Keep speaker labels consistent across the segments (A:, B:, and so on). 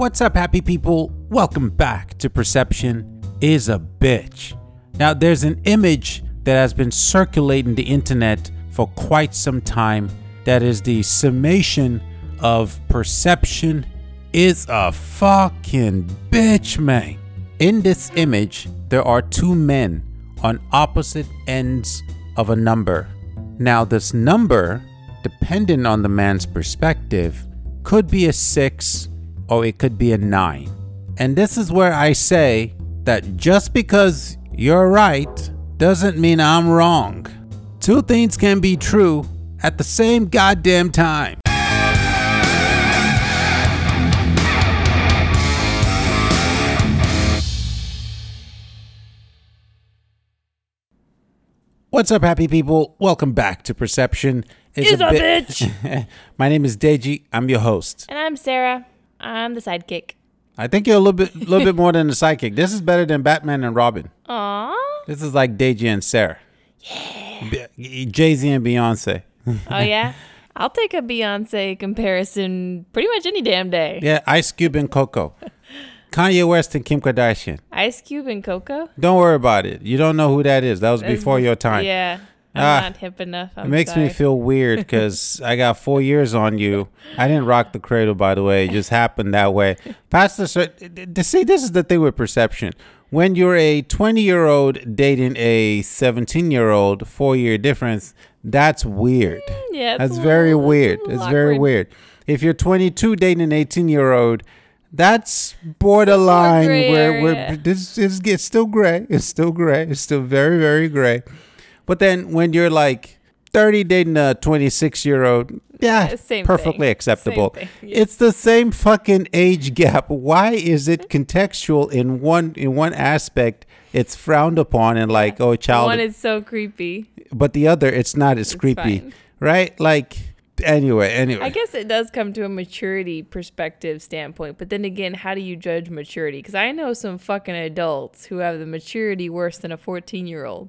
A: What's up, happy people? Welcome back to Perception is a Bitch. Now, there's an image that has been circulating the internet for quite some time that is the summation of perception is a fucking bitch, man. In this image, there are two men on opposite ends of a number. Now, this number, depending on the man's perspective, could be a six or it could be a nine. And this is where I say that just because you're right doesn't mean I'm wrong. Two things can be true at the same goddamn time. What's up, happy people? Welcome back to Perception
B: Is a Bitch.
A: My name is Deji. I'm your host.
B: And I'm Sarah. I'm the sidekick.
A: I think you're a little bit, little bit more than the sidekick. This is better than Batman and Robin.
B: Aww.
A: This is like Deji and Sarah. Yeah. Jay Z and Beyonce.
B: Oh yeah. I'll take a Beyonce comparison pretty much any damn day.
A: Yeah, Ice Cube and Coco. Kanye West and Kim Kardashian.
B: Ice Cube and Coco.
A: Don't worry about it. You don't know who that is. That was before your time.
B: Yeah. I'm
A: Ah.
B: not hip enough. I'm
A: It makes
B: sorry.
A: me feel weird because I got four years on you. I didn't rock the cradle, by the way. It just happened that way. Pastor, to see, this is the thing with perception. When you're a 20 year old dating a 17 year old, four year difference, that's weird.
B: Yeah,
A: that's
B: a
A: very weird.
B: it's little
A: very weird. If you're 22 dating an 18 year old, that's borderline where this is it's still gray. It's still gray. It's still very very gray. But then when you're like 30 dating a 26 year old, yeah,
B: Yeah, same
A: perfectly
B: thing.
A: acceptable.
B: Same thing, yeah.
A: It's the same fucking age gap. Why is it contextual in one in one aspect? It's frowned upon and like oh child,
B: One is so creepy.
A: but the other it's not as creepy,
B: fine.
A: right? Like anyway, anyway.
B: I guess it does come to a maturity perspective standpoint, but then again, how do you judge maturity? Because I know some fucking adults who have the maturity worse than a 14 year old.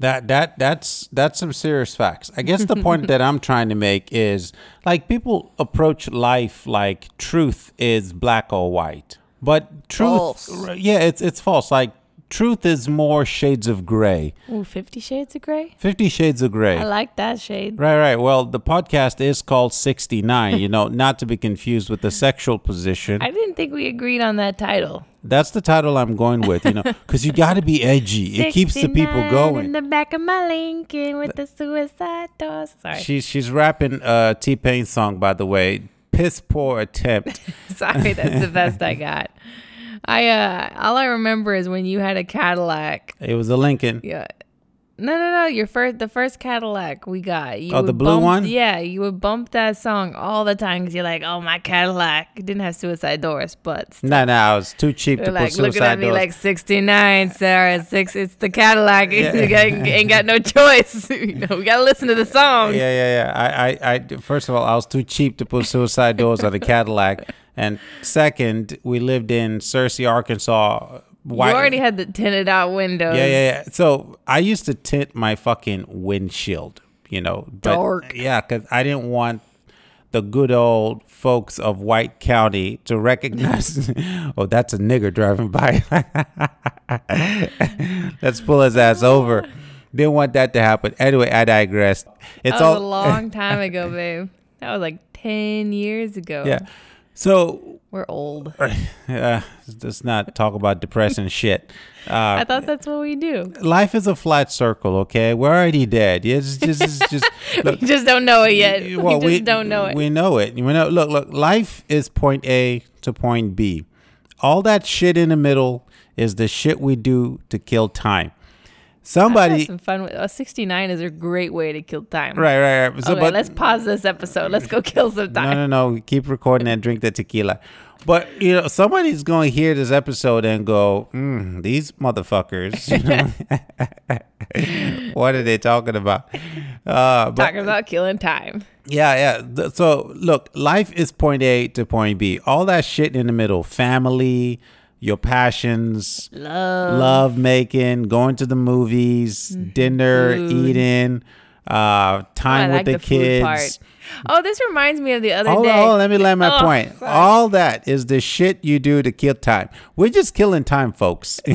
A: That that that's that's some serious facts. I guess the point that I'm trying to make is like people approach life like truth is black or white. But truth
B: False.
A: yeah, it's it's false. Like truth is more shades of gray.
B: Ooh, 50 Shades of Grey?
A: 50 shades of gray.
B: I like that shade.
A: Right, right. Well, the podcast is called 69, you know, not to be confused with the sexual position.
B: I didn't think we agreed on that title.
A: That's the title I'm going with, you know, because you got to be edgy. It keeps the people
B: 69
A: going.
B: In the back of my Lincoln with the suicide doors. Sorry.
A: She's she's rapping uh, a T Pain song, by the way. Piss poor attempt.
B: Sorry, that's the best I got. I uh all I remember is when you had a Cadillac.
A: it was a Lincoln.
B: Yeah. No, no, no. Your first, the first Cadillac we got. You
A: Oh, the blue
B: bump-
A: one?
B: Yeah, you would bump that song all the time because you're like, "Oh, my Cadillac." It didn't have suicide doors, but
A: No, no, I was too cheap to put
B: like looking
A: suicide
B: at me
A: doors.
B: like 69, Sarah. Six, it's the Cadillac. you got, ain't got no choice. you know, we gotta listen to the song.
A: yeah, yeah, yeah. I, I, I, first of all, I was too cheap to put suicide doors on the Cadillac, and second, we lived in Searcy, Arkansas. Why-
B: You already had the tinted out windows.
A: Yeah, yeah, yeah. So I used to tint my fucking windshield, you know. But,
B: Dark.
A: Yeah, because I didn't want the good old folks of White County to recognize, oh, that's a nigger driving by. Let's pull his ass over. Didn't want that to happen. Anyway, I digress. It's
B: That was
A: all
B: a long time ago, babe. That was like 10 years ago.
A: yeah. So
B: We're old.
A: uh, let's not talk about depressing shit. Uh,
B: I thought that's what we do.
A: life is a flat circle, okay? We're already dead. It's just, it's just look,
B: We just don't know it yet. we
A: well,
B: just don't know it.
A: We know it. We know. Look, look. Life is point A to point B. All that shit in the middle is the shit we do to kill time. Somebody,
B: some fun with. Oh, 69 is a great way to kill time.
A: right, right, right. So,
B: Okay,
A: but
B: let's pause this episode. Let's go kill some time.
A: no, no. No. Keep recording and drink the tequila. But you know, somebody's going to hear this episode and go, mm, "These motherfuckers." What are they talking about? Uh, but
B: Talking about killing time.
A: Yeah, yeah. So look, life is point A to point B. All that shit in the middle, family, your passions,
B: Love.
A: love making, going to the movies, dinner,
B: Mm-hmm. Food.
A: eating, uh, time
B: I
A: with
B: like
A: the,
B: the
A: kids.
B: Oh, this reminds me of the other
A: Hold
B: day.
A: on, hold on, let me land my
B: Oh,
A: point.
B: fuck.
A: All that is the shit you do to kill time. We're just killing time, folks.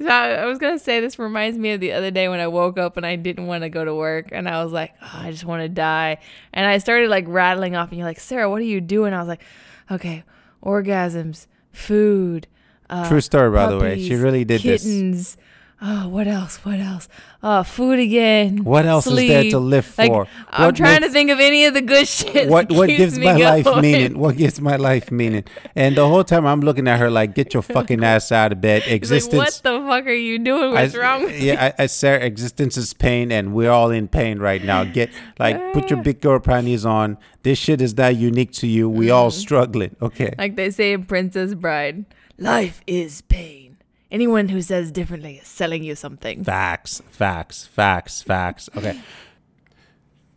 B: So I I was gonna say this reminds me of the other day when I woke up and I didn't want to go to work and I was like, oh, I just want to die, and I started like rattling off, and you're like, Sarah, what are you doing? I was like, okay, orgasms, food, uh,
A: True story, by the way. She really did this.
B: Oh, what else? What else? Uh, food again.
A: What else is there to
B: sleep.
A: live
B: Like,
A: for?
B: I'm
A: What
B: trying to think of any of the good shit.
A: what
B: that
A: what gives
B: me
A: my life meaning? What gives my life meaning? And the whole time I'm looking at her like, get your fucking ass out of bed.
B: He's like,
A: Existence.
B: what the fuck are you doing? What's
A: I,
B: wrong? With
A: yeah, I, I Sarah, existence is pain, and we're all in pain right now. Get like, put your big girl panties on. This shit is not unique to you. We
B: Mm.
A: all struggling. Okay.
B: Like they say in Princess Bride, life is pain. Anyone who says differently is selling you something.
A: Facts, facts, facts, facts. Okay.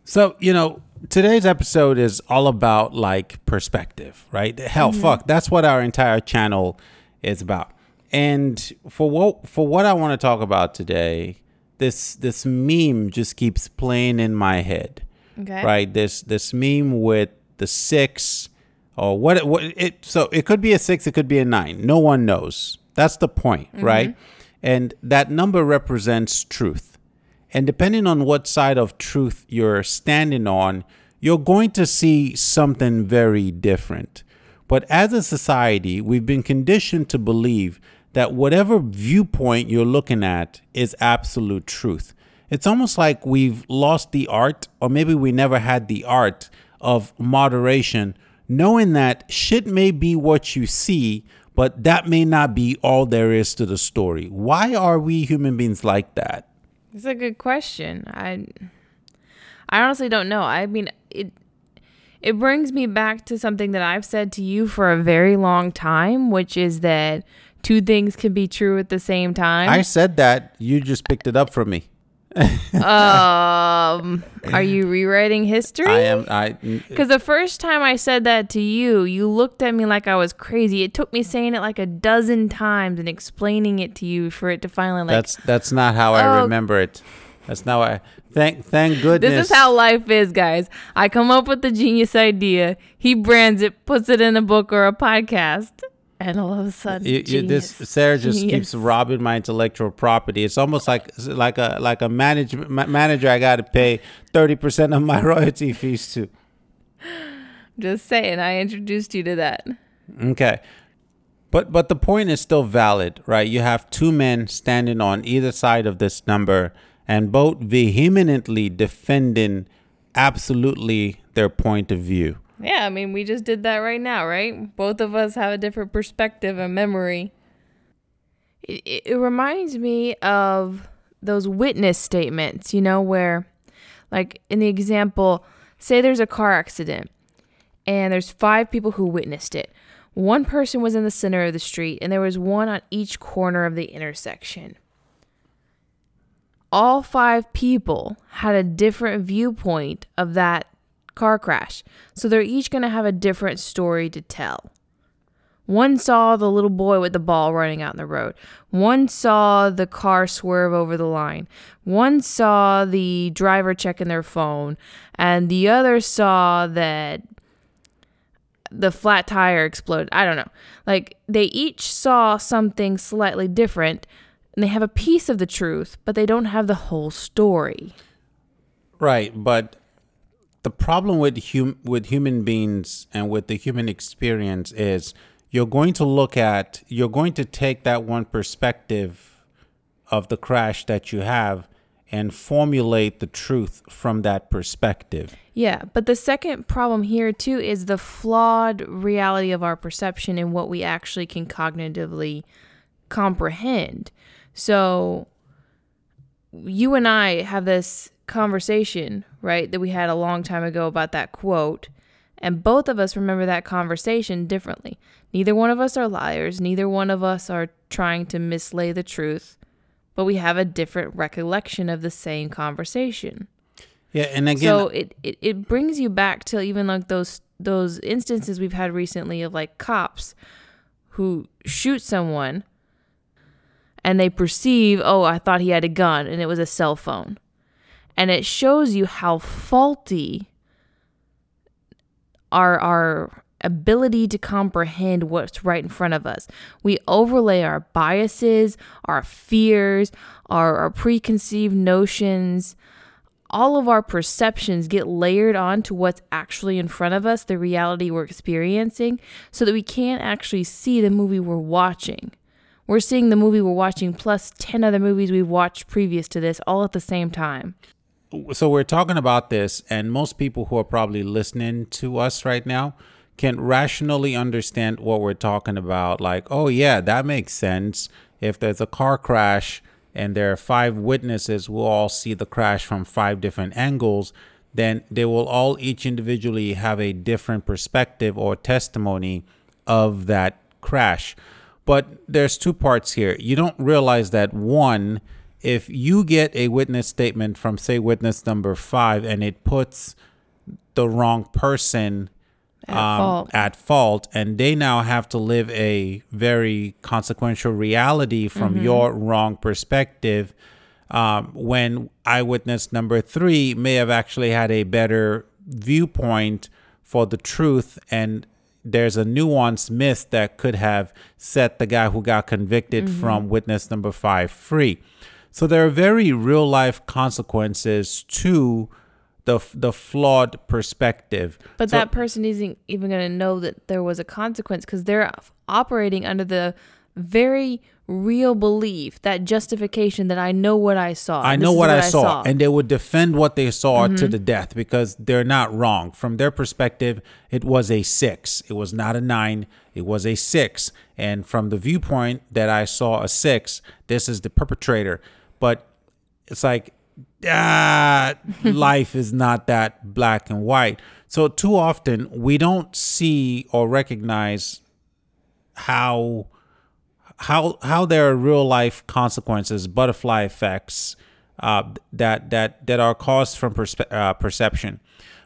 A: So, you know, today's episode is all about like perspective, right? Hell, mm-hmm. fuck, that's what our entire channel is about. And for what for what I want to talk about today, this this meme just keeps playing in my head.
B: Okay.
A: Right? This this meme with the 6 or what what it so it could be a 6, it could be a 9. No one knows. That's the point, mm-hmm. right? And that number represents truth. And depending on what side of truth you're standing on, you're going to see something very different. But as a society, we've been conditioned to believe that whatever viewpoint you're looking at is absolute truth. It's almost like we've lost the art, or maybe we never had the art of moderation, knowing that shit may be what you see, but that may not be all there is to the story. Why are we human beings like that?
B: It's a good question. I I honestly don't know. I mean, it it brings me back to something that I've said to you for a very long time, which is that two things can be true at the same time.
A: I said that, you just picked it up from me.
B: Um, are you rewriting history?
A: I am I
B: Because the first time I said that to you, you looked at me like I was crazy. It took me saying it like a dozen times and explaining it to you for it to finally like.
A: that's that's not how I
B: Oh.
A: remember it. That's not why thank thank goodness.
B: this is how life is, guys. I come up with the genius idea. He brands it, puts it in a book or a podcast, and all of a sudden,
A: you, you, this. Sarah just
B: Genius.
A: keeps robbing my intellectual property. It's almost like like a like a manage, ma- manager I got to pay 30% of my royalty fees to.
B: Just saying, I introduced you to that.
A: Okay. But but the point is still valid, right? You have two men standing on either side of this number and both vehemently defending absolutely their point of view.
B: Yeah, I mean, we just did that right now, right? Both of us have a different perspective and memory. It, it, reminds me of those witness statements, you know, where, like, in the example, say there's a car accident and there's five people who witnessed it. One person was in the center of the street and there was one on each corner of the intersection. All five people had a different viewpoint of that car crash. So they're each going to have a different story to tell. One saw the little boy with the ball running out in the road. One saw the car swerve over the line. One saw the driver checking their phone. And the other saw that the flat tire exploded. I don't know. Like they each saw something slightly different and they have a piece of the truth, but they don't have the whole story.
A: Right, but the problem with hum- with human beings and with the human experience is you're going to look at you're going to take that one perspective of the crash that you have and formulate the truth from that perspective.
B: Yeah, but the second problem here too is the flawed reality of our perception and what we actually can cognitively comprehend. So you and I have this conversation, right, that we had a long time ago about that quote, and both of us remember that conversation differently. Neither one of us are liars, neither one of us are trying to mislay the truth, but we have a different recollection of the same conversation.
A: Yeah, and again
B: So it, it, it brings you back to even like those those instances we've had recently of like cops who shoot someone and they perceive, oh, I thought he had a gun and it was a cell phone. And it shows you how faulty our our ability to comprehend what's right in front of us. We overlay our biases, our fears, our, our preconceived notions. All of our perceptions get layered onto what's actually in front of us, the reality we're experiencing, so that we can't actually see the movie we're watching. We're seeing the movie we're watching plus 10 other movies we've watched previous to this all at the same time.
A: So we're talking about this, and most people who are probably listening to us right now can rationally understand what we're talking about. Like, oh, yeah, that makes sense. If there's a car crash and there are five witnesses who all see the crash from five different angles, then they will all each individually have a different perspective or testimony of that crash. But there's two parts here. You don't realize that one, if you get a witness statement from, say, witness number five, and it puts the wrong person
B: At
A: um,
B: fault.
A: at fault, and they now have to live a very consequential reality from your wrong perspective. Um, when eyewitness number three may have actually had a better viewpoint for the truth, and there's a nuanced miss that could have set the guy who got convicted from witness number five free. So there are very real life consequences to the the flawed perspective.
B: But
A: So-
B: that person isn't even going to know that there was a consequence because they're operating under the very real belief, that justification that I know what I saw.
A: I know
B: is
A: what, I, saw. and they would defend what they saw to mm-hmm. the death because they're not wrong. From their perspective, it was a six. It was not a nine. It was a six. And from the viewpoint that I saw a six, this is the perpetrator. But it's like, ah, life is not that black and white. So too often we don't see or recognize how how how there are real life consequences, butterfly effects uh, that that that are caused from perspe- uh, perception.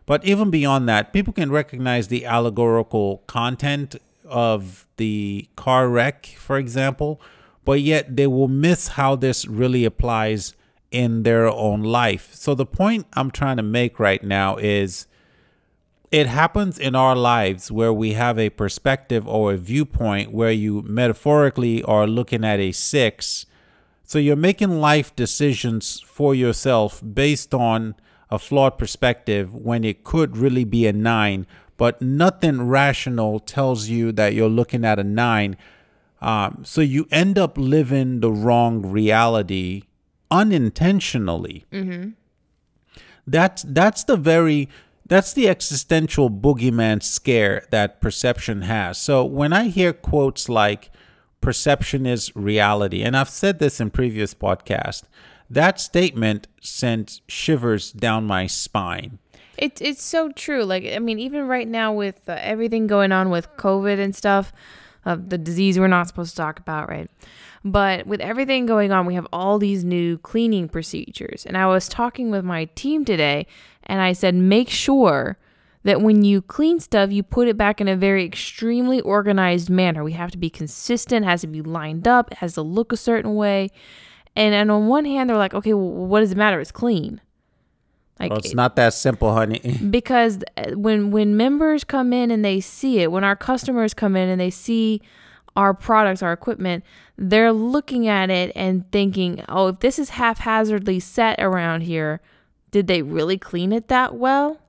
A: But even beyond that, people can recognize the allegorical content of the car wreck, for example, but yet they will miss how this really applies in their own life. So the point I'm trying to make right now is it happens in our lives where we have a perspective or a viewpoint where you metaphorically are looking at a six. So you're making life decisions for yourself based on a flawed perspective when it could really be a nine, but nothing rational tells you that you're looking at a nine. Um, so you end up living the wrong reality unintentionally. That's that's the very that's the existential boogeyman scare that perception has. So when I hear quotes like perception is reality, and I've said this in previous podcasts, that statement sent shivers down my spine.
B: It's it's so true. Like I mean, even right now with uh, everything going on with COVID and stuff, uh, the disease we're not supposed to talk about, right? But with everything going on, we have all these new cleaning procedures. And I was talking with my team today, and I said, make sure that when you clean stuff, you put it back in a very extremely organized manner. We have to be consistent, has to be lined up, it has to look a certain way. And, and on one hand, they're like, okay, well, what does it matter? It's clean. Like
A: Well, it's not that simple, honey.
B: because uh, when when members come in and they see it when our customers come in and they see our products our equipment they're looking at it and thinking oh if this is haphazardly set around here did they really clean it that well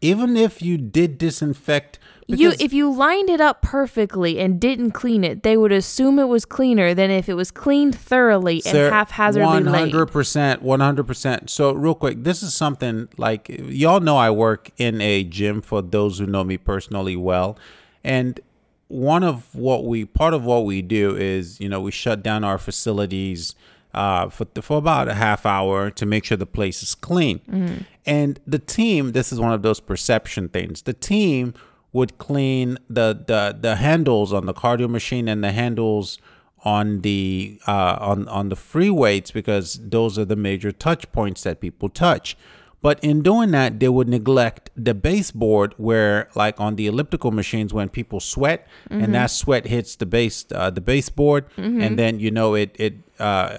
A: Even if you did disinfect,
B: you if you lined it up perfectly and didn't clean it they would assume it was cleaner than if it was cleaned thoroughly and
A: Sir,
B: haphazardly
A: 100%, 100%. So, real quick, this is something like y'all know I work in a gym for those who know me personally well. And one of what we, part of what we do is, you know, we shut down our facilities uh, for, for about a half hour to make sure the place is clean. And the team, this is one of those perception things. The team would clean the, the, the handles on the cardio machine and the handles on the uh, on on the free weights because those are the major touch points that people touch. But in doing that, they would neglect the baseboard where, like on the elliptical machines, when people sweat and that sweat hits the base uh, the baseboard, and then you know it it uh,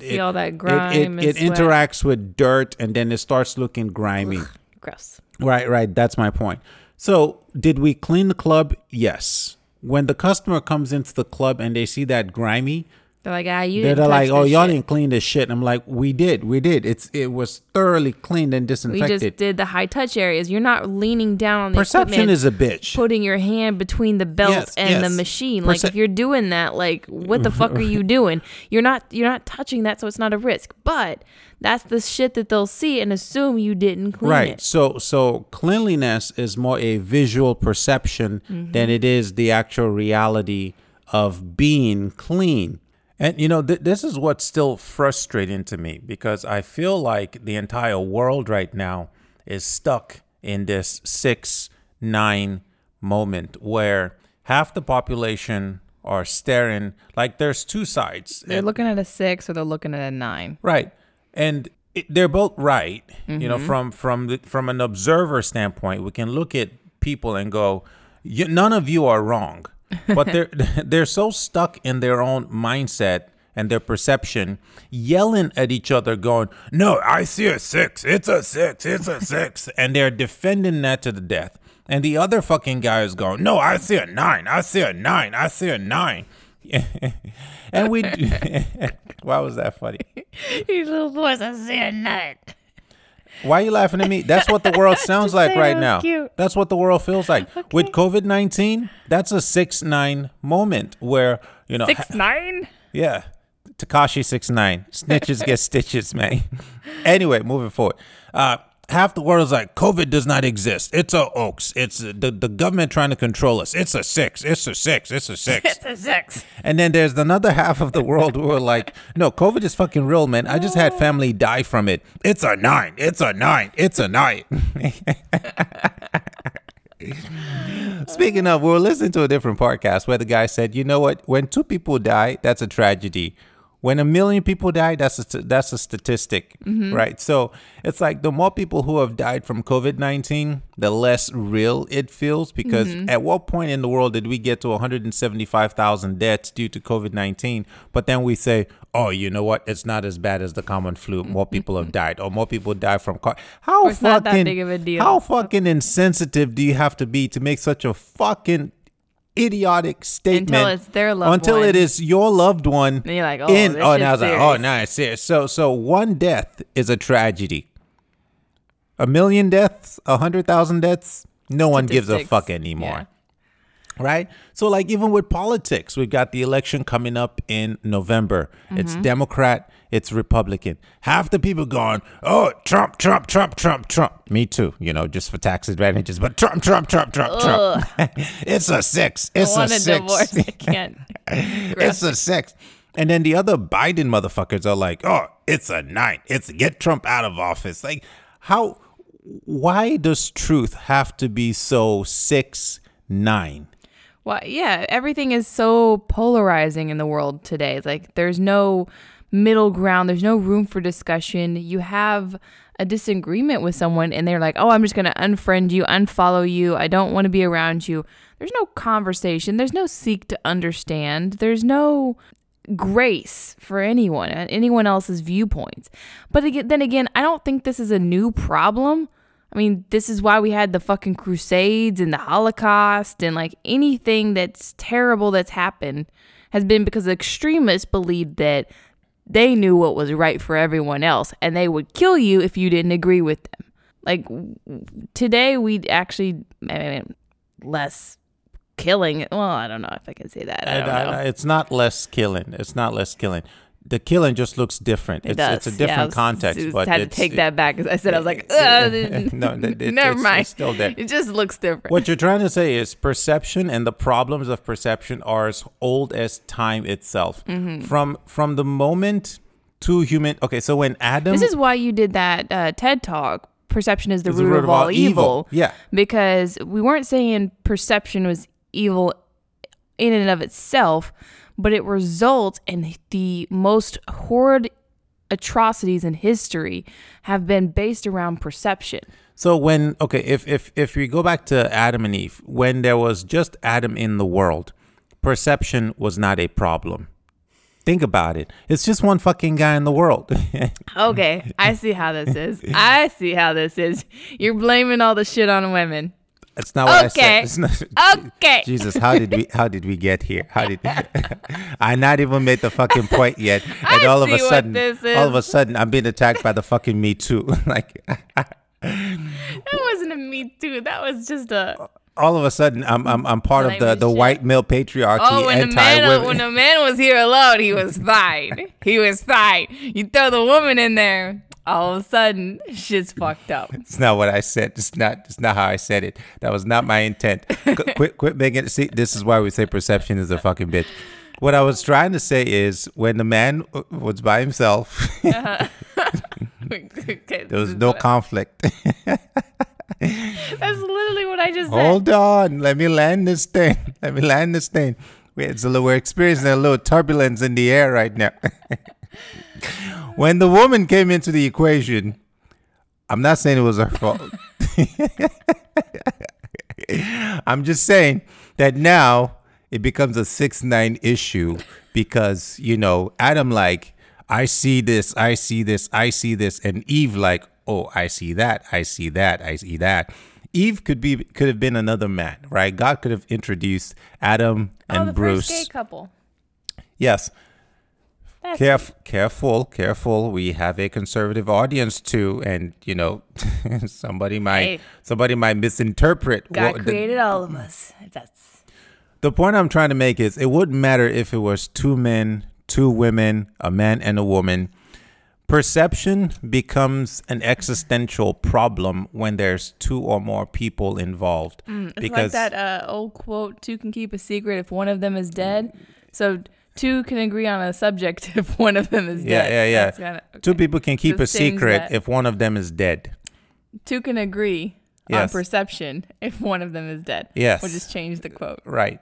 B: see
A: it-
B: all that
A: it-
B: grime
A: It, it,
B: sweat.
A: interacts with dirt, and then it starts looking grimy.
B: gross
A: Right, right. That's my point. So did we clean the club? Yes. When the customer comes into the club and they see that grimy,
B: They're like, ah, you
A: they're,
B: didn't
A: they're
B: touch
A: like, "Oh, y'all
B: shit.
A: didn't clean this shit." And I'm like, "We did, we did. It's it was thoroughly cleaned and disinfected.
B: We just did the high touch areas. You're not leaning down on the
A: Perception is a bitch.
B: putting your hand between the belt
A: Yes,
B: and the
A: yes.
B: machine. Like if you're doing that, like what the fuck are you doing? You're not you're not touching that, so it's not a risk. But that's the shit that they'll see and assume you didn't clean
A: right.
B: it.
A: So so cleanliness is more a visual perception
B: Mm-hmm.
A: than it is the actual reality of being clean. And you know, th- this is what's still frustrating to me because I feel like the entire world right now is stuck in this 6 9 moment where half the population are staring like there's two sides.
B: They're
A: And-
B: looking at a six or they're looking at a nine.
A: Right. And it, they're both right. You
B: Mm-hmm.
A: know, from from the, from an observer standpoint, we can look at people and go, you, none of you are wrong. But they're they're so stuck in their own mindset and their perception, yelling at each other, going, "No, I see a six. It's a six. It's a six. and they're defending that to the death. And the other fucking guy is going, "No, I see a nine. I see a nine. I see a nine. and we, why was that funny?
B: These little boys are saying that.
A: Why are you laughing at me? That's what the world sounds like right now.
B: cute.
A: That's what the world feels like. With COVID 19, that's a 6 9 moment where, you know,
B: Six nine?
A: yeah, Tekashi 6 9 Snitches get stitches, man. Anyway, moving forward. Uh, half the world is like, COVID does not exist. It's a oaks It's the, the government trying to control us. It's a six. It's a six. It's a six.
B: it's a six.
A: And then there's another half of the world who are like, no, COVID is fucking real, man. I just had family die from it. It's a nine. It's a nine. It's a nine. Speaking of, we were listening to a different podcast where the guy said, you know what? When two people die, that's a tragedy. When a million people die, that's a that's a statistic, mm-hmm. right? So it's like the more people who have died from COVID nineteen, the less real it feels. Because mm-hmm. at what point in the world did we get to one hundred and seventy five thousand deaths due to COVID nineteen? But then we say, oh, you know what? It's not as bad as the common flu. More people have died, or more people die from car. How
B: Or it's that
A: fucking
B: big of a deal.
A: how fucking insensitive do you have to be to make such a fucking idiotic statement until
B: it's their loved
A: until
B: one.
A: it is your loved one
B: And you're like, oh,
A: in oh now it's like oh
B: serious.
A: no it's serious so so one death is a tragedy a million deaths a hundred thousand deaths no one gives a fuck anymore right? So like even with politics, we've got the election coming up in November. It's
B: Mm-hmm.
A: Democrat, it's Republican. Half the people going, "Oh, Trump, Trump, Trump, Trump, Trump." Me too, you know, just for tax advantages, but Trump, Trump, Trump, Trump, Trump. it's a 6. It's
B: I
A: a
B: want a
A: 6.
B: divorce. I can't.
A: it's a 6. And then the other Biden motherfuckers are like, "Oh, it's a 9. It's get Trump out of office." Like how why does truth have to be so 6 9?
B: Well, yeah, everything is so polarizing in the world today. It's like there's no middle ground, there's no room for discussion. You have a disagreement with someone and they're like, "Oh, I'm just going to unfriend you, unfollow you. I don't want to be around you." There's no conversation, there's no seek to understand. There's no grace for anyone and anyone else's viewpoints. But again, then again, I don't think this is a new problem. I mean, this is why we had the fucking crusades and the Holocaust and like anything that's terrible that's happened has been because extremists believed that they knew what was right for everyone else and they would kill you if you didn't agree with them. Like today, we actually I mean, less killing. Well, I don't know if I can say that. I don't know.
A: It's not less killing. It's not less killing. The killing just looks different.
B: It
A: it's,
B: does.
A: it's a
B: Yeah,
A: different
B: was-
A: context.
B: was-
A: but
B: had to take that back because I said I was like, Ugh,
A: No, it- it-
B: never
A: it's-
B: mind.
A: it's still there.
B: It just looks different.
A: What you're trying to say is perception and the problems of perception are as old as time itself.
B: Mm-hmm.
A: From from the moment to human. Okay, so when Adam
B: This is why you did that uh, TED talk. Perception is the root, of all evil.
A: Yeah.
B: Because we weren't saying perception was evil in and of itself, but it results in the most horrid atrocities in history have been based around perception.
A: So when okay, if if if we go back to Adam and Eve, when there was just Adam in the world, perception was not a problem. Think about it. It's just one fucking guy in the world.
B: Okay, I see how this is. I see how this is. You're blaming all the shit on women.
A: That's not what
B: Okay.
A: I said. It's not,
B: Okay.
A: Jesus, how did we how did we get here? How did I not even made the fucking point yet? And all of a sudden all of a sudden I'm being attacked by the fucking me too. like
B: That wasn't a me too. That was just a.
A: all of a sudden I'm I'm, I'm part of the, the
B: shit.
A: white male patriarchy
B: Oh, when the
A: anti
B: man when the man was here alone, he was fine. he was fine. You throw the woman in there, all of a sudden, shit's fucked up.
A: It's not what I said. It's not. It's not how I said it. That was not my intent. Qu- quit, quit making it. See, this is why we say perception is a fucking bitch. What I was trying to say is when the man uh, was by himself,
B: okay,
A: there was no conflict.
B: That's literally what I just said.
A: Hold on, let me land this thing. Let me land this thing. A little, we're experiencing a little turbulence in the air right now. when the woman came into the equation, I'm not saying it was her fault. I'm just saying that now it becomes a six nine issue because you know Adam like I see this, I see this, I see this, and Eve like oh I see that, I see that, I see that. Eve could be could have been another man, right? God could have introduced Adam oh, and
B: oh, the
A: Bruce.
B: first gay couple.
A: Yes, Caref- careful, careful. We have a conservative audience too, and you know, somebody might
B: Hey.
A: somebody might misinterpret.
B: God
A: what the-
B: created all of us. That's
A: the point I'm trying to make is it wouldn't matter if it was two men, two women, a man and a woman. Perception becomes an existential problem when there's two or more people involved.
B: Mm, it's like that uh, old quote: two can keep a secret if one of them is dead. So two can agree on a subject if one of them is
A: Yeah,
B: dead.
A: yeah, yeah.
B: That's kinda-
A: two people can keep a secret if one of them is dead.
B: Two can agree
A: Yes.
B: on perception if one of them is dead.
A: Yes.
B: We'll just change the quote.
A: Right.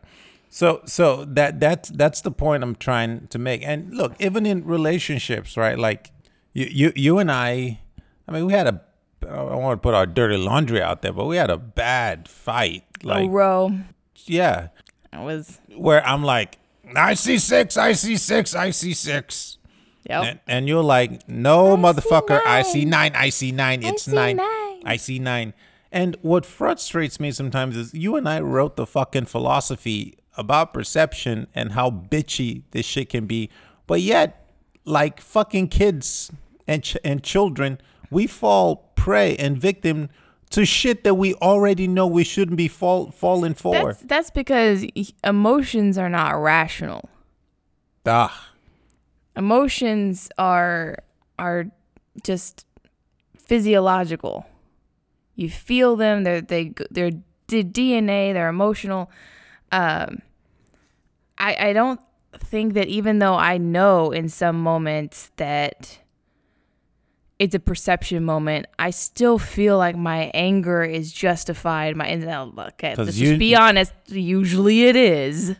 A: So so that that's that's the point I'm trying to make. And look, even in relationships, right? Like you you you and I, I mean, we had a I don't want to put our dirty laundry out there, but we had a bad fight. Like
B: a row.
A: yeah,
B: It was.
A: where I'm like, I see six, I see six, I see six.
B: Yep.
A: And, and you're like, no, motherfucker, I see
B: nine.
A: nine, I see nine, it's
B: see
A: nine.
B: nine.
A: I see nine. And what frustrates me sometimes is you and I wrote the fucking philosophy about perception and how bitchy this shit can be, but yet, like fucking kids and ch- and children, we fall prey and victim to shit that we already know we shouldn't be fall falling for.
B: That's that's because emotions are not rational.
A: Ah,
B: Emotions are are just physiological. You feel them. They're they they're DNA. They're emotional. Um, I I don't think that even though I know in some moments that it's a perception moment, I still feel like my anger is justified. My and, uh,
A: 'Cause
B: let's
A: you-
B: just be honest. Usually it is.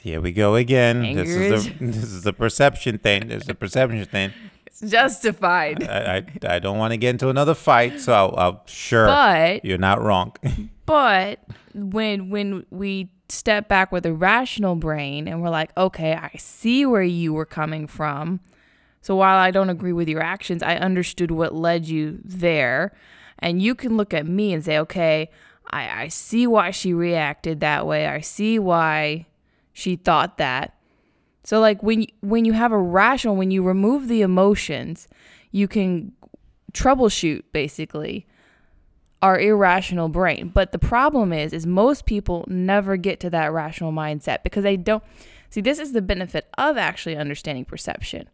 A: here we go again. This
B: Anger
A: is a this is a perception thing. There's a perception thing.
B: It's justified.
A: I I, I don't want to get into another fight, so I'll, I'll sure
B: But
A: you're not wrong.
B: But when when we step back with a rational brain and we're like, okay, I see where you were coming from. So while I don't agree with your actions, I understood what led you there. And you can look at me and say, okay, I, I see why she reacted that way. I see why she thought that. So like when when you have a rational, when you remove the emotions, you can troubleshoot basically our irrational brain. But the problem is is most people never get to that rational mindset because they don't see this is the benefit of actually understanding perception.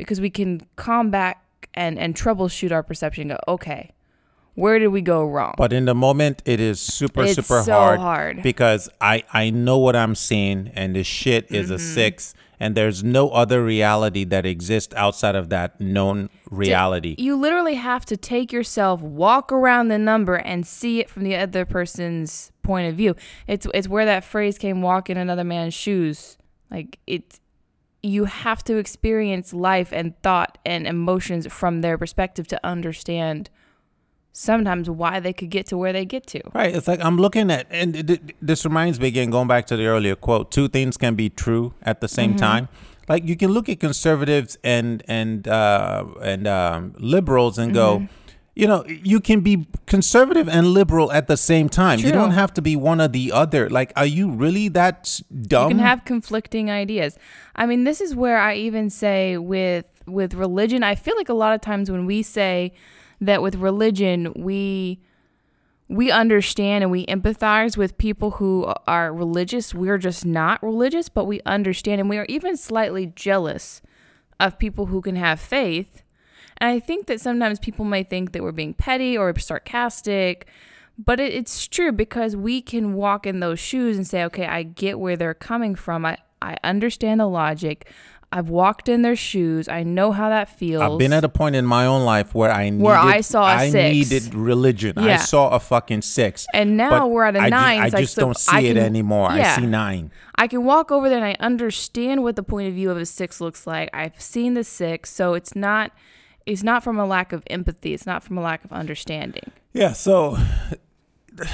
B: Because we can combat and and troubleshoot our perception and go, okay, where did we go wrong?
A: But in the moment, it is super
B: It's
A: super
B: so
A: hard,
B: hard.
A: because I I know what I'm seeing, and the shit is a
B: Mm-hmm.
A: six, and there's no other reality that exists outside of that known reality.
B: You literally have to take yourself, walk around the number, and see it from the other person's point of view. It's it's where that phrase came, "Walk in another man's shoes." Like it's you have to experience life and thought and emotions from their perspective to understand sometimes why they could get to where they get to.
A: Right. It's like I'm looking at, and it- it- this reminds me again, going back to the earlier quote: two things can be true at the same
B: Mm-hmm.
A: time. Like you can look at conservatives and and uh, and um, liberals and go,
B: Mm-hmm.
A: You know, you can be conservative and liberal at the same time. You don't have to be one or the other. Like, are you really that dumb?
B: You can have conflicting ideas. I mean, this is where I even say with with religion, I feel like a lot of times when we say that with religion, we we understand and we empathize with people who are religious. We're just not religious, but we understand and we are even slightly jealous of people who can have faith. I think that sometimes people may think that we're being petty or sarcastic, but it, it's true because we can walk in those shoes and say, okay, I get where they're coming from. I, I understand the logic. I've walked in their shoes. I know how that feels.
A: I've been at a point in my own life where I needed,
B: Where I saw a
A: I
B: six.
A: needed religion. I saw a fucking six.
B: And now we're at a
A: I ju-
B: nine.
A: I
B: It's like,
A: just
B: so
A: don't see
B: I
A: it anymore.
B: yeah.
A: I see nine.
B: I can walk over there and I understand what the point of view of a six looks like. I've seen the six, so it's not it's not from a lack of empathy. It's not from a lack of understanding.
A: Yeah, so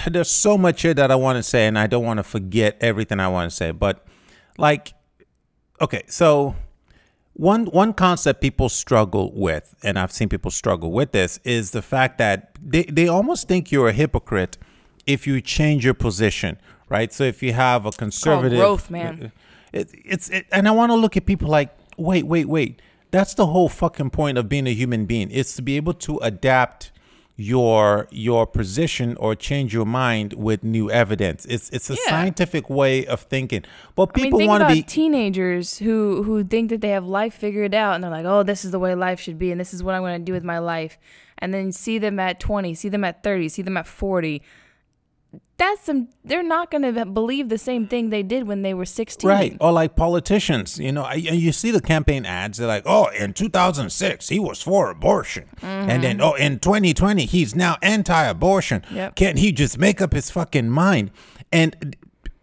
A: there's so much here that I want to say, and I don't want to forget everything I want to say. But like, okay, so one one concept people struggle with, and I've seen people struggle with this, is the fact that they, they almost think you're a hypocrite if you change your position, right? So if you have a conservative
B: growth, man.
A: it, it's it, and I want to look at people like, wait, wait, wait. That's the whole fucking point of being a human being. It's to be able to adapt your your position or change your mind with new evidence. It's it's a
B: Yeah.
A: scientific way of thinking. But
B: I mean,
A: people want to be
B: teenagers who who think that they have life figured out, and they're like, "Oh, this is the way life should be, and this is what I'm going to do with my life." And then see them at 20, see them at 30, see them at 40. That's some. They're not going to believe the same thing they did when they were 16.
A: Right. Or like politicians, you know, I- you see the campaign ads, they're like, oh, in 2006, he was for abortion. And then, oh, in 2020, he's now anti abortion.
B: Yep.
A: Can't he just make up his fucking mind? And,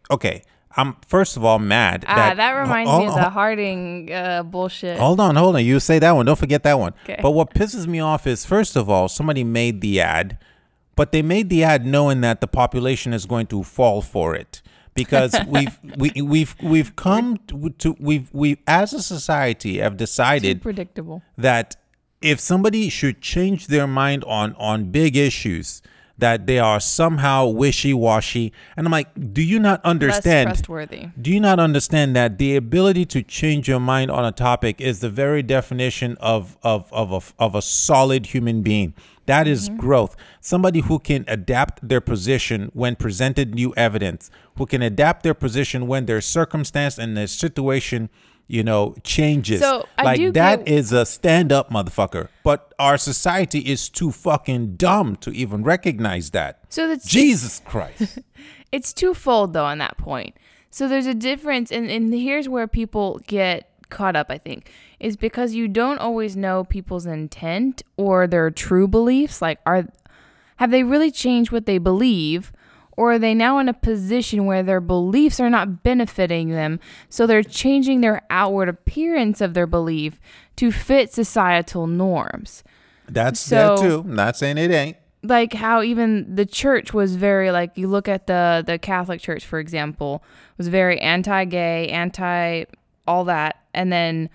A: okay, I'm first of all mad.
B: Ah,
A: that,
B: that reminds
A: oh,
B: me of the Harding uh, bullshit.
A: Hold on, hold on. You say that one. Don't forget that one.
B: Okay.
A: But what pisses me off is, first of all, somebody made the ad, but they made the ad knowing that the population is going to fall for it because we've we, we've we've come to, to we've we as a society have decided
B: predictable.
A: that if somebody should change their mind on on big issues that they are somehow wishy-washy and i'm like do you not
B: Less
A: understand
B: trustworthy.
A: do you not understand that the ability to change your mind on a topic is the very definition of of of a, of a solid human being? That is mm-hmm. growth. Somebody who can adapt their position when presented new evidence, who can adapt their position when their circumstance and their situation, you know, changes.
B: So, I
A: like
B: do
A: that
B: get-
A: is a stand-up motherfucker. But our society is too fucking dumb to even recognize that.
B: So that's
A: Jesus Christ.
B: it's twofold though on that point. So there's a difference, and, and here's where people get caught up, I think, is because you don't always know people's intent or their true beliefs. Like, are have they really changed what they believe? Or are they now in a position where their beliefs are not benefiting them? So they're changing their outward appearance of their belief to fit societal norms.
A: That's
B: So-
A: there too. I'm not saying it ain't.
B: like how even the church was very like you look at the the Catholic Church for example was very anti-gay, anti all that, and then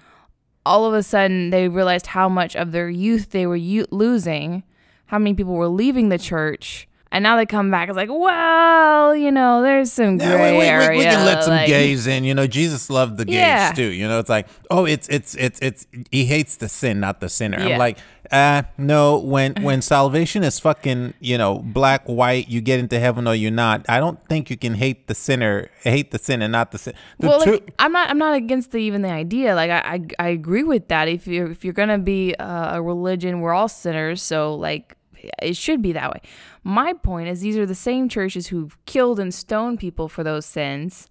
B: all of a sudden they realized how much of their youth they were u- losing, how many people were leaving the church. And now they come back. It's like, well, you know, there's some gray
A: Yeah, wait, wait,
B: area.
A: we, we can let some
B: like-
A: gays in. You know, Jesus loved the gays
B: Yeah.
A: too. You know, it's like, oh, it's it's it's it's he hates the sin, not the sinner.
B: Yeah.
A: I'm like, uh, no. When when salvation is fucking, you know, black, white, you get into heaven or you're not. I don't think you can hate the sinner, hate the sin, and not the sin. The
B: well,
A: two-
B: like, I'm not. I'm not against the even the idea. Like I, I, I agree with that. If you're if you're gonna be uh, a religion, we're all sinners. So like, it should be that way. My point is, these are the same churches who've killed and stoned people for those sins,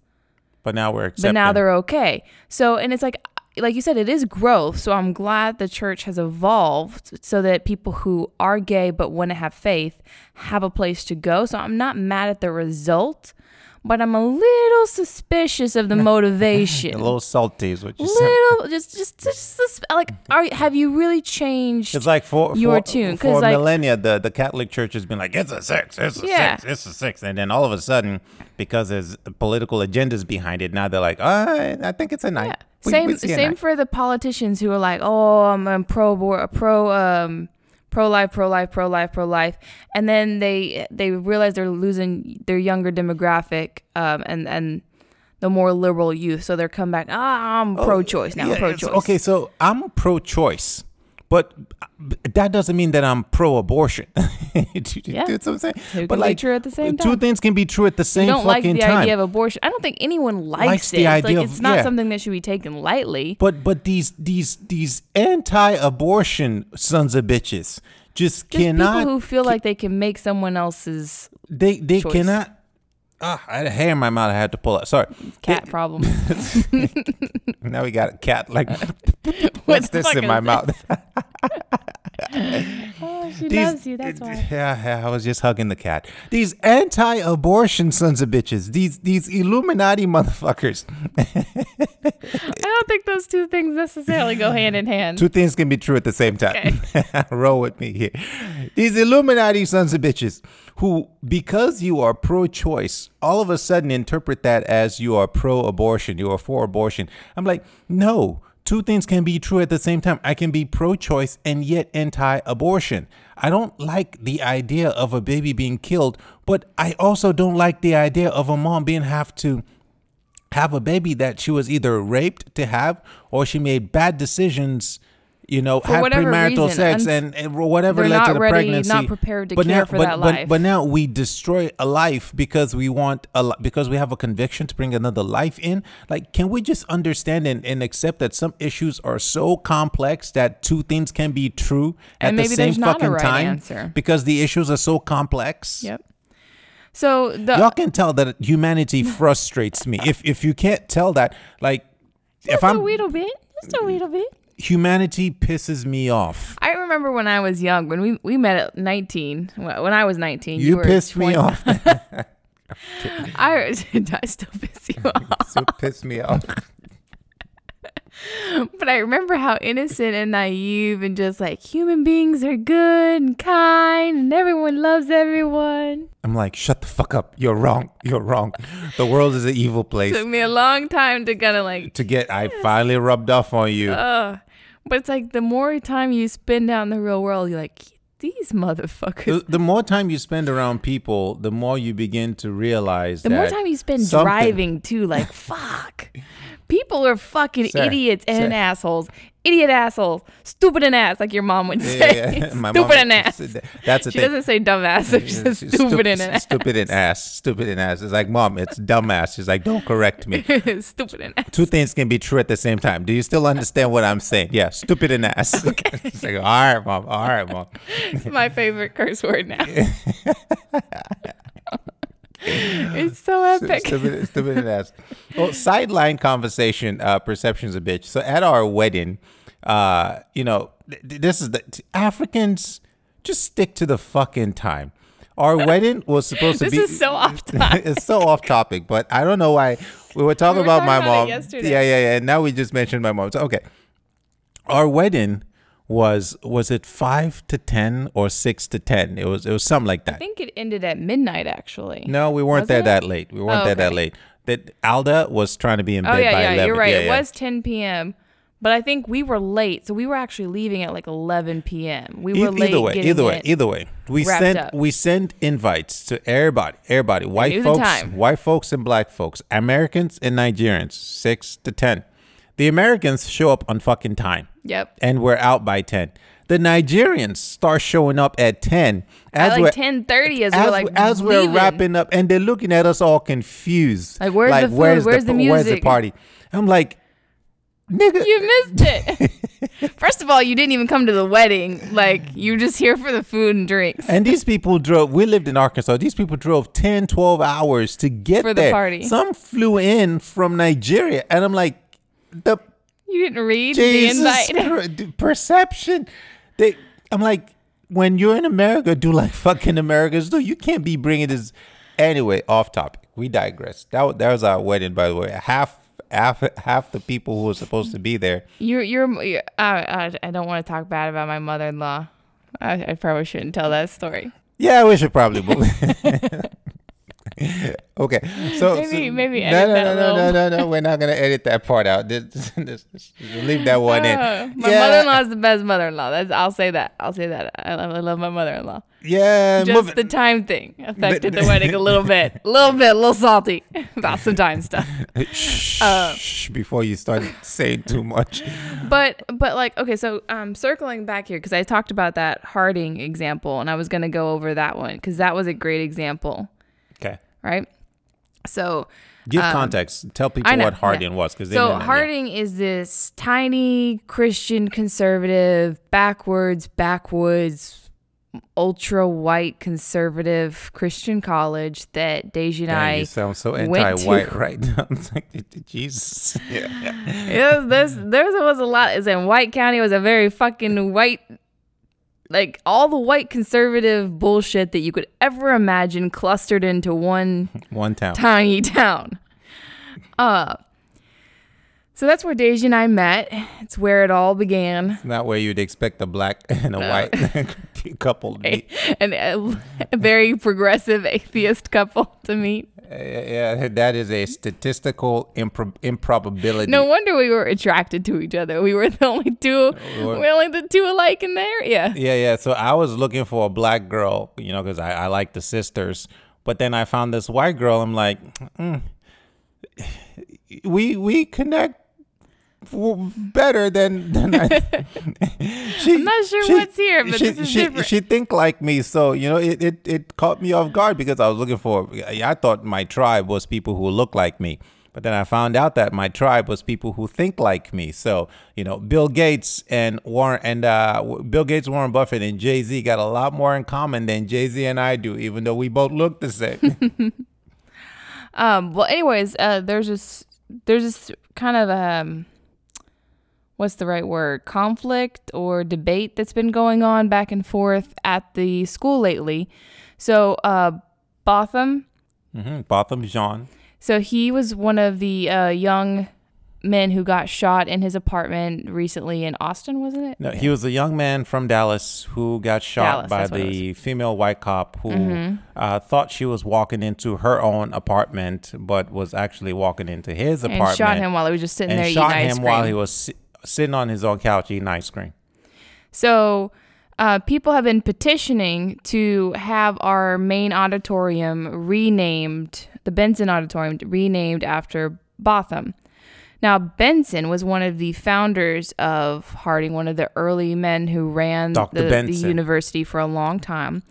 A: but now we're accepting.
B: but now they're okay. So and it's like. Like you said, it is growth. So I'm glad the church has evolved so that people who are gay but want to have faith have a place to go. So I'm not mad at the result, but I'm a little suspicious of the motivation.
A: a little salty is what you said.
B: little just just just sus- like are have you really changed
A: It's like for
B: your
A: for,
B: tune,
A: for
B: like-
A: millennia, the, the Catholic Church has been like, it's a six, it's a
B: Yeah.
A: six, it's a six, and then all of a sudden, because there's political agendas behind it, now they're like, I, I think it's a nine.
B: yeah.
A: We-
B: same
A: we
B: same for the politicians who are like oh i'm, I'm pro pro um pro life, pro life, pro life, pro life, and then they they realize they're losing their younger demographic, um, and and the more liberal youth. So they're come back. Ah, I'm pro choice now.
A: Oh, Yeah,
B: pro choice.
A: Okay, so I'm pro-choice, but uh, that doesn't mean that I'm pro-abortion. Do you
B: Yeah.
A: get what I'm saying?
B: Two
A: but
B: can be true at the same time.
A: Two things can be true at the same
B: You don't like the
A: time.
B: idea of abortion. I don't think anyone likes,
A: Likes
B: it.
A: the
B: It's
A: idea
B: like
A: of-
B: it's not
A: yeah.
B: something that should be taken lightly.
A: but but these these these anti-abortion sons of bitches just,
B: Just
A: cannot.
B: people who feel like they can make someone else's
A: they they
B: choice.
A: cannot. Ah, I had a hair in my mouth. I had to pull out. Sorry.
B: cat problem.
A: Now we got a cat. Like,
B: What
A: what's this in my
B: this?
A: mouth?
B: oh, she
A: These-
B: loves you. That's why.
A: Yeah, yeah, I was just hugging the cat. These anti-abortion sons of bitches. These these Illuminati motherfuckers.
B: I don't think those two things necessarily go hand in hand.
A: Two things can be true at the same time. Okay. Roll with me here. These Illuminati sons of bitches who, because you are pro-choice, all of a sudden interpret that as you are pro-abortion, you are for abortion. I'm like, no. Two things can be true at the same time. I can be pro choice and yet anti abortion. I don't like the idea of a baby being killed, but I also don't like the idea of a mom being have to have a baby that she was either raped to have or she made bad decisions you know had
B: whatever
A: premarital
B: reason,
A: sex and, and whatever led to the
B: ready,
A: pregnancy
B: not prepared to
A: but
B: care
A: now,
B: for
A: but,
B: that
A: but,
B: life.
A: but now we destroy a life because we want a li- because we have a conviction to bring another life in like can we just understand and, and accept that some issues are so complex that two things can be true at the same
B: a
A: fucking
B: right
A: time
B: answer.
A: because the issues are so complex
B: Yep. So the
A: y'all can tell that humanity frustrates me. If if you can't tell that, like if
B: just a
A: I'm
B: little bit, just a little bit.
A: Humanity pisses me off.
B: I remember when I was young, when we, we met at 19. Well, When I was 19, you,
A: You pissed me off.
B: I, I still piss you off.
A: so piss me off.
B: But I remember how innocent and naive and just like human beings are good and kind and everyone loves everyone.
A: I'm like, shut the fuck up. You're wrong. You're wrong. The world is an evil place.
B: Took me a long time to kind of like,
A: To get, I finally rubbed off on you.
B: uh, but it's like the more time you spend out in the real world, you're like, these motherfuckers.
A: the, the more time you spend around people, the more you begin to realize
B: The more time you spend
A: something-
B: driving too, like fuck. People are fucking idiots and assholes. Idiot assholes. Stupid and ass, like your mom would say.
A: yeah, yeah.
B: Stupid and ass.
A: That's a thing.
B: She
A: thing.
B: doesn't say dumb ass. She says stupid and ass.
A: Stupid and ass. Stupid and ass. It's like, mom, it's dumbass. She's like, don't correct me.
B: stupid and ass.
A: Two things can be true at the same time. Do you still understand what I'm saying? Yeah, stupid and ass. Okay. it's like, all right, mom. All right, mom.
B: It's my favorite curse word now. it's so epic.
A: stupid, stupid and ass. Well, sideline conversation. Uh, perception's a bitch. So at our wedding, uh, you know, th- th- this is the t- Africans just stick to the fucking time. Our wedding was supposed to
B: This
A: be.
B: is so off topic.
A: it's so off topic, but I don't know why we were talking
B: We were
A: about my
B: about
A: mom.
B: yesterday.
A: Yeah, yeah, yeah. And now we just mentioned my mom. So okay, our wedding was was it five to ten or six to ten? It was it was something like that.
B: I think it ended at midnight actually.
A: No, we weren't
B: Wasn't
A: there
B: it?
A: that late. We weren't
B: Oh,
A: there that late. That Alda was trying to be in
B: Oh
A: bed
B: yeah,
A: by
B: yeah,
A: 11.
B: you're right.
A: Yeah,
B: it
A: yeah.
B: was 10 p.m. But I think we were late, so we were actually leaving at like 11 p.m. We were late
A: either way,
B: getting
A: either way,
B: it.
A: either way. We sent
B: up.
A: we sent invites to everybody, everybody, white folks, white folks and black folks, Americans and Nigerians, six to ten. The Americans show up on fucking time,
B: Yep.
A: and we're out by ten. The Nigerians start showing up at ten as
B: At like 10:30 as,
A: as,
B: we're like
A: as we're
B: leaving.
A: wrapping up, and they're looking at us all confused.
B: Like, where's the food? Where's the
A: Where's the party? I'm like, nigga.
B: You missed it. First of all, you didn't even come to the wedding. Like you were just here for the food and drinks.
A: And these people drove, we lived in Arkansas. These people drove 10, 12 hours to get
B: For the
A: there.
B: party.
A: Some flew in from Nigeria. And I'm like, the
B: You didn't read
A: Jesus
B: the invite.
A: Perception. They, I'm like, when you're in America, do like fucking Americans do. You can't be bringing this. Anyway, off topic. We digress. That, that was our wedding, by the way. Half, half, half the people who were supposed to be there.
B: You're you're. you're I, I don't want to talk bad about my mother-in-law. I, I probably shouldn't tell that story.
A: Yeah, we should probably move. Okay, so
B: Maybe-
A: so-
B: maybe
A: no,
B: edit
A: no,
B: that
A: no,
B: a
A: no, no, no, no. We're not gonna edit that part out. This, this, this- leave that one in.
B: Oh, my
A: yeah,
B: mother-in-law is the best mother-in-law. That's I'll say that. I'll say that. I love, I love my mother-in-law.
A: Yeah,
B: Just
A: move-
B: the time thing affected the wedding a little bit, a little bit, a little salty about some time stuff.
A: Shh,
B: Uh,
A: before you start saying too much.
B: But but like okay, so um, circling back here because I talked about that Harding example, and I was gonna go over that one because that was a great example,
A: Okay,
B: right? So
A: give
B: Um,
A: context. Tell people
B: know,
A: what
B: yeah.
A: Harding was, because they
B: So Harding is this tiny Christian conservative, backwards, backwoods, ultra white conservative Christian college that Deji and I
A: you sound so anti-white right now. It's like Jesus. Yeah.
B: There's there was a lot. It's in White County. It was a very fucking white, like all the white conservative bullshit that you could ever imagine clustered into one
A: One town.
B: tiny town. Uh, so that's where Deji and I met. It's where it all began.
A: Not where you'd expect a black and a white couple to meet.
B: and a, a very progressive atheist couple to meet.
A: Uh, yeah, that is a statistical impro- improbability.
B: No wonder we were attracted to each other. We were the only two. We
A: Or-
B: were only the two alike in there. Yeah.
A: Yeah, yeah. So I was looking for a black girl, you know, because I, I like the sisters. But then I found this white girl. I'm like, mm, we we connect w- better than than I. she,
B: I'm not sure what's here, but
A: she,
B: this is
A: she,
B: different.
A: She think like me, so you know, it, it it caught me off guard because I was looking for. I thought my tribe was people who look like me. But then I found out that my tribe was people who think like me. So you know, Bill Gates and Warren and uh, Bill Gates, Warren Buffett, and Jay Z got a lot more in common than Jay Z and I do, even though we both look the same.
B: Um. Well, anyways, uh, there's this there's this kind of um, what's the right word? Conflict or debate that's been going on back and forth at the school lately. So, uh, Botham.
A: hmm Botham Jean.
B: So he was one of the uh, young men who got shot in his apartment recently in Austin, wasn't it?
A: No, he was a young man from Dallas who got shot
B: Dallas,
A: by
B: that's what it Mm-hmm.
A: the female white cop who uh, thought she was walking into her own apartment, but was actually walking into his apartment.
B: and shot him while he was just sitting
A: and
B: there
A: shot him while he was sitting on his own couch eating ice cream.
B: So, uh, people have been petitioning to have our main auditorium renamed, the Benson Auditorium renamed after Botham. Now, Benson was one of the founders of Harding, one of the early men who ran the, the university for a long time.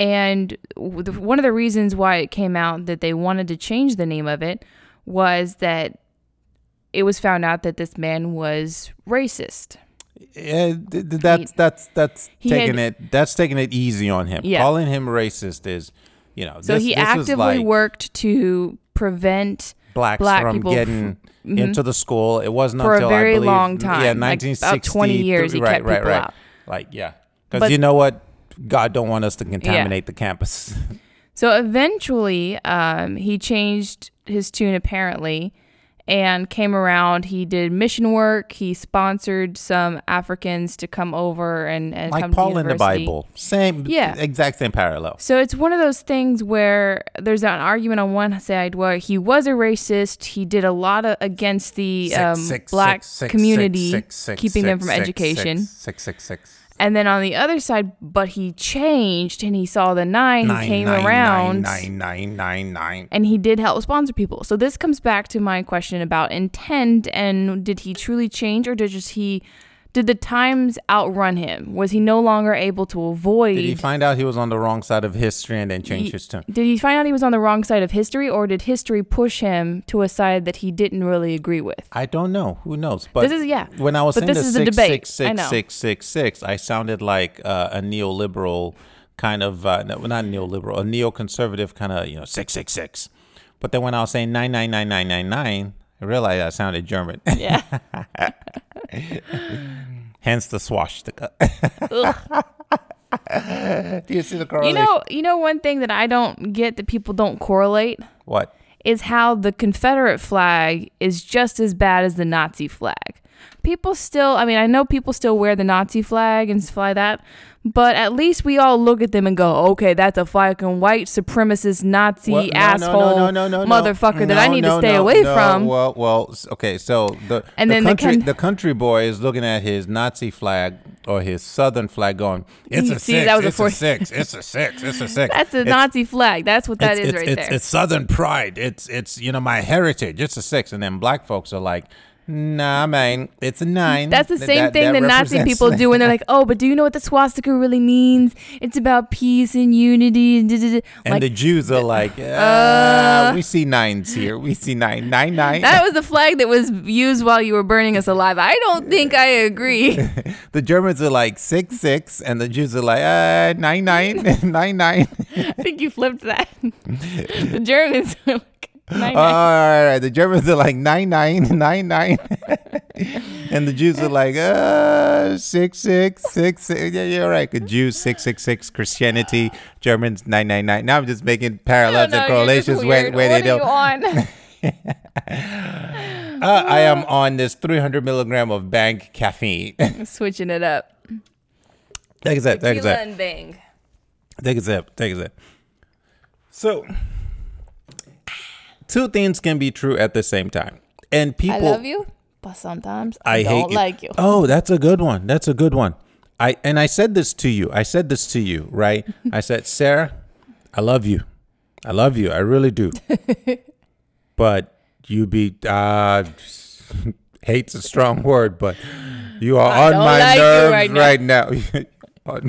B: And one of the reasons why it came out that they wanted to change the name of it was that it was found out that this man was racist.
A: Yeah, th- th- that's that's that's
B: he
A: taking
B: had-
A: it that's taking it easy on him.
B: Yeah.
A: Calling him racist is, you know,
B: So
A: this,
B: he
A: this
B: actively
A: like
B: worked to prevent
A: blacks
B: black
A: from
B: people
A: getting
B: Mhm.
A: into the school. It wasn't
B: For a
A: until
B: very
A: I believe,
B: long time,
A: yeah,
B: like, about 20 years he
A: right,
B: kept
A: right,
B: people
A: right.
B: out.
A: Like yeah, because you know what, God don't want us to contaminate the campus.
B: So eventually, um, he changed his tune apparently, and came around. He did mission work. He sponsored some Africans to come over and, and
A: like
B: come
A: Paul
B: to
A: in the. Bible, same,
B: Yeah.
A: exact same parallel.
B: So it's one of those things where there's an argument on one side where he was a racist. He did a lot of against the
A: Six,
B: um,
A: six,
B: black
A: six,
B: community, keeping them from education.
A: Six, six, six.
B: And then on the other side, but he changed and he saw the nine,
A: Nine,
B: he came
A: nine,
B: around
A: nine, nine, nine, nine.
B: and he did help sponsor people. So this comes back to my question about intent and did he truly change or did just he did the times outrun him? Was he no longer able to avoid
A: Did he find out he was on the wrong side of history and then change
B: Ye-
A: his tune?
B: Did he find out he was on the wrong side of history or did history push him to a side that he didn't really agree with?
A: I don't know. Who knows? But
B: This is- yeah.
A: When I was
B: But
A: saying
B: this
A: the
B: is
A: six,
B: debate.
A: six,
B: I know.
A: six, six, six, six, I sounded like uh, a neoliberal kind of uh, no, not neoliberal, a neoconservative kind of you know six six six. But then when I was saying nine nine nine nine nine nine, I realized I sounded German.
B: Yeah.
A: Hence the swastika. Do you see the correlation?
B: you know, you know one thing that I don't get that people don't correlate
A: what?
B: is how the Confederate flag is just as bad as the Nazi flag. People still, I mean, I know people still wear the Nazi flag and fly that, but at least we all look at them and go, okay, that's a fucking white supremacist Nazi
A: Well, no,
B: asshole
A: no, no,
B: motherfucker that I need to stay away from.
A: Well, well, okay. So the
B: And
A: the
B: then the
A: country
B: con-
A: the country boy is looking at his Nazi flag or his Southern flag, going, "It's a
B: See,
A: six.
B: that was a
A: it's a,
B: four-
A: six. It's a six. It's a six.
B: That's a
A: It's-
B: Nazi flag. That's what that
A: it's,
B: is
A: it's,
B: right there.
A: It's Southern pride. It's it's you know my heritage. It's a six, and then black folks are like, Nah, man, it's a nine.
B: That's the same
A: that-
B: thing
A: that
B: that Nazi people do when they're like, "Oh, but do you know what the swastika really means? It's about peace and unity." And, da, da, da."
A: And the Jews are like, uh, we see nines here. We see nine, nine, nine.
B: that was the flag that was used while you were burning us alive. I don't think I agree.
A: the Germans are like six, six, and the Jews are like, uh, nine, nine, nine, nine.
B: I think you flipped that. the Germans are like, nine,
A: Oh,
B: nine.
A: right, all right. The Germans are like nine, nine, nine, nine, and the Jews are like, uh, six, six, six, six. Yeah, you're right. The Jews six, six, six. Christianity, Germans nine, nine, nine. Now I'm just making
B: I
A: parallels
B: don't
A: and
B: know, you're just
A: correlations where, where
B: what
A: they
B: are
A: don't.
B: you on?
A: Uh, I am on this 300 milligram of Bang caffeine.
B: Switching it up.
A: take a sip. Take a
B: Tequila
A: sip.
B: and bang.
A: Take a sip. Take a sip. So, two things can be true at the same time, and people.
B: I love you, but sometimes I,
A: I
B: don't
A: hate you.
B: like you.
A: Oh, that's a good one. That's a good one. I and I said this to you. I said this to you, right? I said, Sarah, I love you. I love you. I really do. but you be uh hate's a strong word, but you are
B: I
A: on my
B: like
A: nerves
B: right
A: right
B: now.
A: On-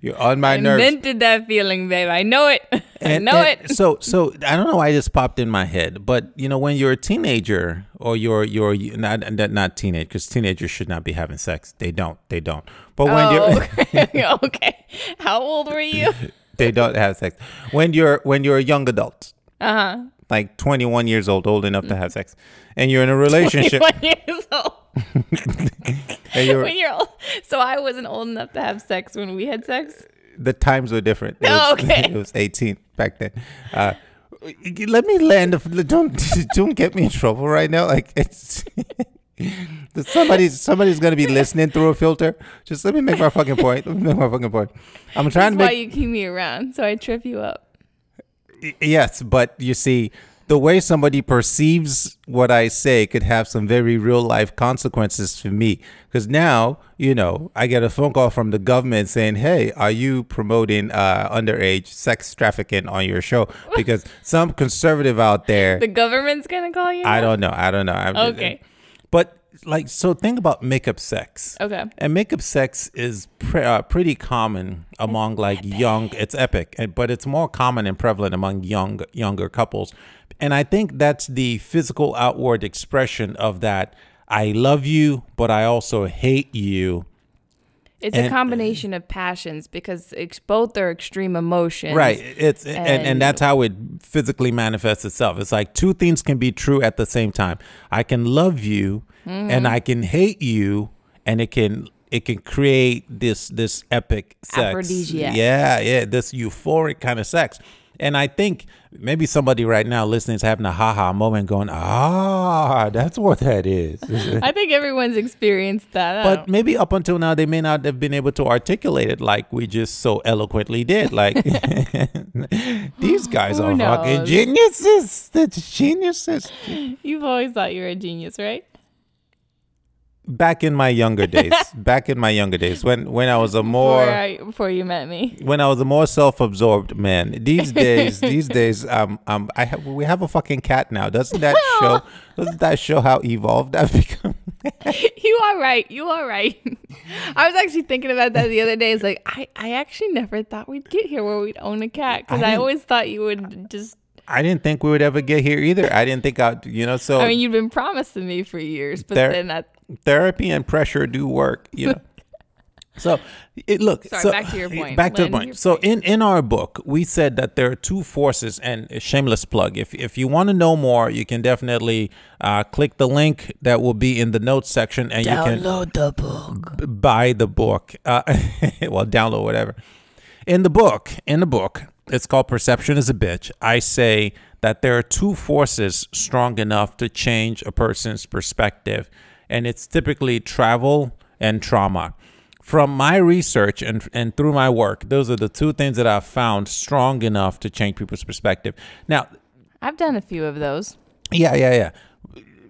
A: You're on my
B: I
A: nerves.
B: invented that feeling, babe. I know it. I
A: And-
B: know
A: and
B: it.
A: So, so I don't know why this popped in my head, but you know, when you're a teenager or you're you're not not, not teenage because teenagers should not be having sex. They don't. They don't. But when
B: Oh,
A: you're
B: okay. okay. How old were you?
A: they don't have sex. When you're when you're a young adult,
B: Uh huh.
A: like 21 years old, old enough to have sex, and you're in a relationship,
B: 21 years old. When you're old. So I wasn't old enough to have sex when we had sex.
A: the times were different. It
B: Oh,
A: was,
B: okay.
A: it was 18 back then. Uh, let me land. Don't don't get me in trouble right now. Like it's somebody's somebody's gonna be listening through a filter. Just let me make my fucking point. Let me make my fucking point. I'm trying
B: That's
A: to
B: why
A: make
B: you keep me around, so I trip you up.
A: yes, but you see. The way somebody perceives what I say could have some very real life consequences for me. Because now, you know, I get a phone call from the government saying, "Hey, are you promoting uh, underage sex trafficking on your show?" Because some conservative out there,
B: The government's gonna call you.
A: I don't know, I don't know. I'm just-
B: Okay.
A: but like, so think about makeup sex.
B: Okay.
A: And makeup sex is pre- uh, pretty common among like young. It's epic, and- but it's more common and prevalent among young younger couples. And I think that's the physical outward expression of that. I love you, but I also hate you.
B: It's a combination of passions because ex- both are extreme emotions.
A: Right. It's and, and,
B: And-
A: that's how it physically manifests itself. It's like two things can be true at the same time. I can love you and mm-hmm. I can hate you and it can it can create this this epic sex.
B: Aphrodisiac.
A: Yeah, yeah, this euphoric kind of sex. And I think maybe somebody right now listening is having a haha moment going, ah, that's what that is.
B: I think everyone's experienced that.
A: But maybe up until now, they may not have been able to articulate it like we just so eloquently did. Like these guys
B: Who
A: are fucking geniuses. They're geniuses.
B: you've always thought you were a genius, right?
A: Back in my younger days, back in my younger days, when when I was a more
B: before, I, before you met me.
A: when I was a more self-absorbed man. These days, these days, um, um, I have we have a fucking cat now. Doesn't that show? Doesn't that show how evolved I've become?
B: you are right. You are right. I was actually thinking about that the other day. It's like I, I actually never thought we'd get here where we'd own a cat because
A: I
B: I, always thought you would just.
A: I didn't think we would ever get here either. I didn't think I'd, you know. So
B: I mean, you've been promised to me for years, but
A: There-
B: then that.
A: Therapy and pressure do work, you know. So, it look.
B: Sorry,
A: so,
B: back to your point.
A: Back to the point. So, in in our book, we said that there are two forces, and a shameless plug. If if you want to know more, you can definitely uh, click the link that will be in the notes section, and you can download
B: the book.
A: b- buy the book. Uh, well, download whatever. In the book, in the book, it's called Perception is a Bitch. I say that there are two forces strong enough to change a person's perspective. And it's typically travel and trauma. From my research and and through my work, those are the two things that I've found strong enough to change people's perspective. Now,
B: I've done a few of those.
A: yeah, yeah, yeah.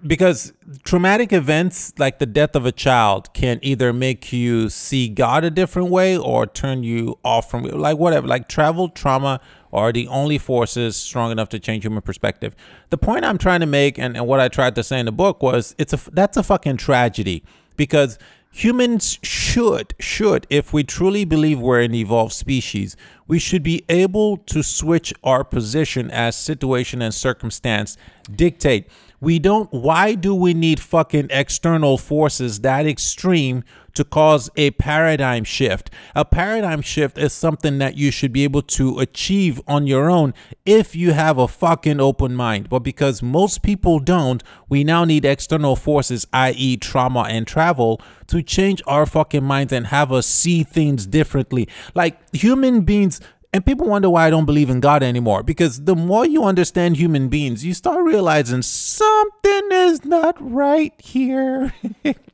A: Because traumatic events like the death of a child can either make you see God a different way or turn you off from like whatever. Like travel, trauma are the only forces strong enough to change human perspective. The point I'm trying to make and, and what I tried to say in the book was it's a that's a fucking tragedy because humans should should if we truly believe we're an evolved species we should be able to switch our position as situation and circumstance dictate we don't why do we need fucking external forces that extreme to cause a paradigm shift. A paradigm shift is something that you should be able to achieve on your own if you have a fucking open mind. But because most people don't we now need external forces i.e trauma and travel to change our fucking minds and have us see things differently. Like human beings and people wonder why I don't believe in God anymore because the more you understand human beings, you start realizing something is not right here.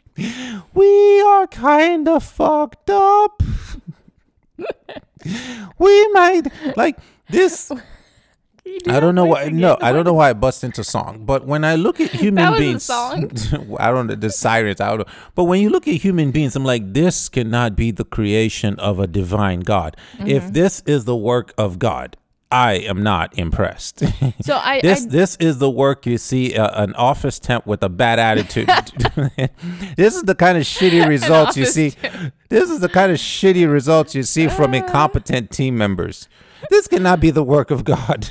A: we are kind of fucked up. we might like this. I don't know why. No, I don't know why I bust into song. But when I look at human
B: That
A: beings,
B: song.
A: I don't know the sirens. I don't know. But when you look at human beings, I'm like, this cannot be the creation of a divine God.
B: Mm-hmm.
A: If this is the work of God, I am not impressed.
B: So I,
A: this
B: I
A: this is the work you see uh, an office temp with a bad attitude. this is the kind of shitty results you see. This is the kind of shitty results you see from incompetent team members. This cannot be the work of God.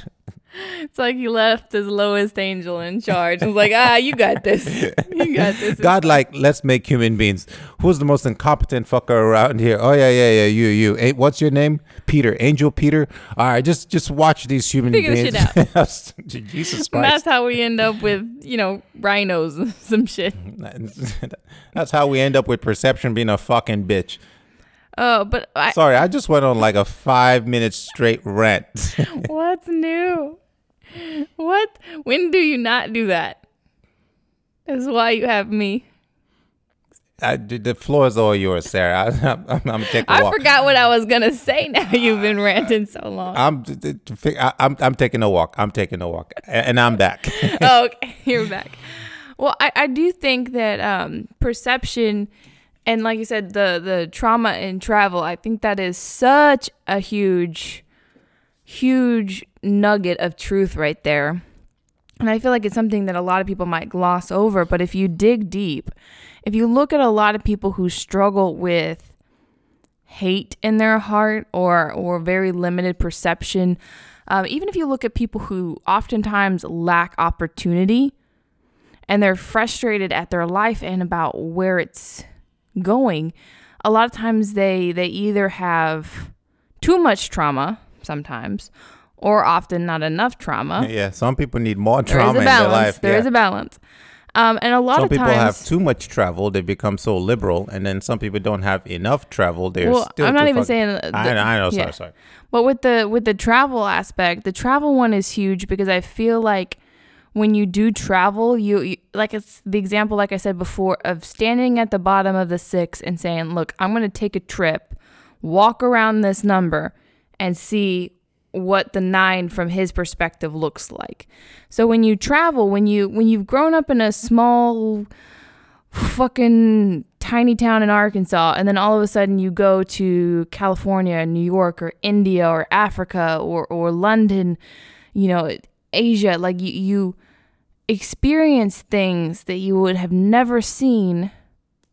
B: it's like he left his lowest angel in charge. was like, ah, you got this. You got this.
A: God, like, let's make human beings. Who's the most incompetent fucker around here? Oh yeah, yeah, yeah. You, you. Hey, what's your name? Peter, Angel Peter. All right, just, just watch these human
B: Figure
A: beings. Jesus
B: And that's how we end up with, you know, rhinos and some shit.
A: That's how we end up with perception being a fucking bitch.
B: Oh, but I,
A: Sorry, I just went on like a five minute straight rant.
B: what's new? What? When do you not do that? That's why you have me.
A: I, the floor is all yours, Sarah. I, I'm, I'm, I'm taking a
B: I
A: walk.
B: forgot what I was gonna say. Now you've been ranting so long.
A: I'm, I'm, I'm taking a walk. I'm taking a walk, and I'm back.
B: oh, okay, you're back. Well, I, I do think that um, perception and, like you said, the the trauma in travel. I think that is such a huge, huge nugget of truth right there. And I feel like it's something that a lot of people might gloss over. But if you dig deep, if you look at a lot of people who struggle with hate in their heart or or very limited perception, um, even if you look at people who oftentimes lack opportunity and they're frustrated at their life and about where it's going, a lot of times they they either have too much trauma sometimes or often not enough trauma.
A: yeah, some people need more
B: There is
A: trauma in their life.
B: There is
A: yeah.
B: a balance. Um, and a lot
A: some
B: of
A: people
B: times
A: have too much travel; they become so liberal, and then some people don't have enough travel. They're
B: Well,
A: still.
B: I'm not even
A: fuck-
B: saying that-
A: I, know, I know. Sorry,
B: yeah.
A: sorry.
B: But with the with the travel aspect, the travel one is huge because I feel like when you do travel, you, you like it's the example like I said before of standing at the bottom of the 6 and saying, "Look, I'm going to take a trip, walk around this number and see what the 9 from his perspective looks like." So when you travel, when you when you've grown up in a small fucking tiny town in Arkansas, and then all of a sudden you go to California, New York, or India, or Africa, or or London, you know, Asia. Like you, you experience things that you would have never seen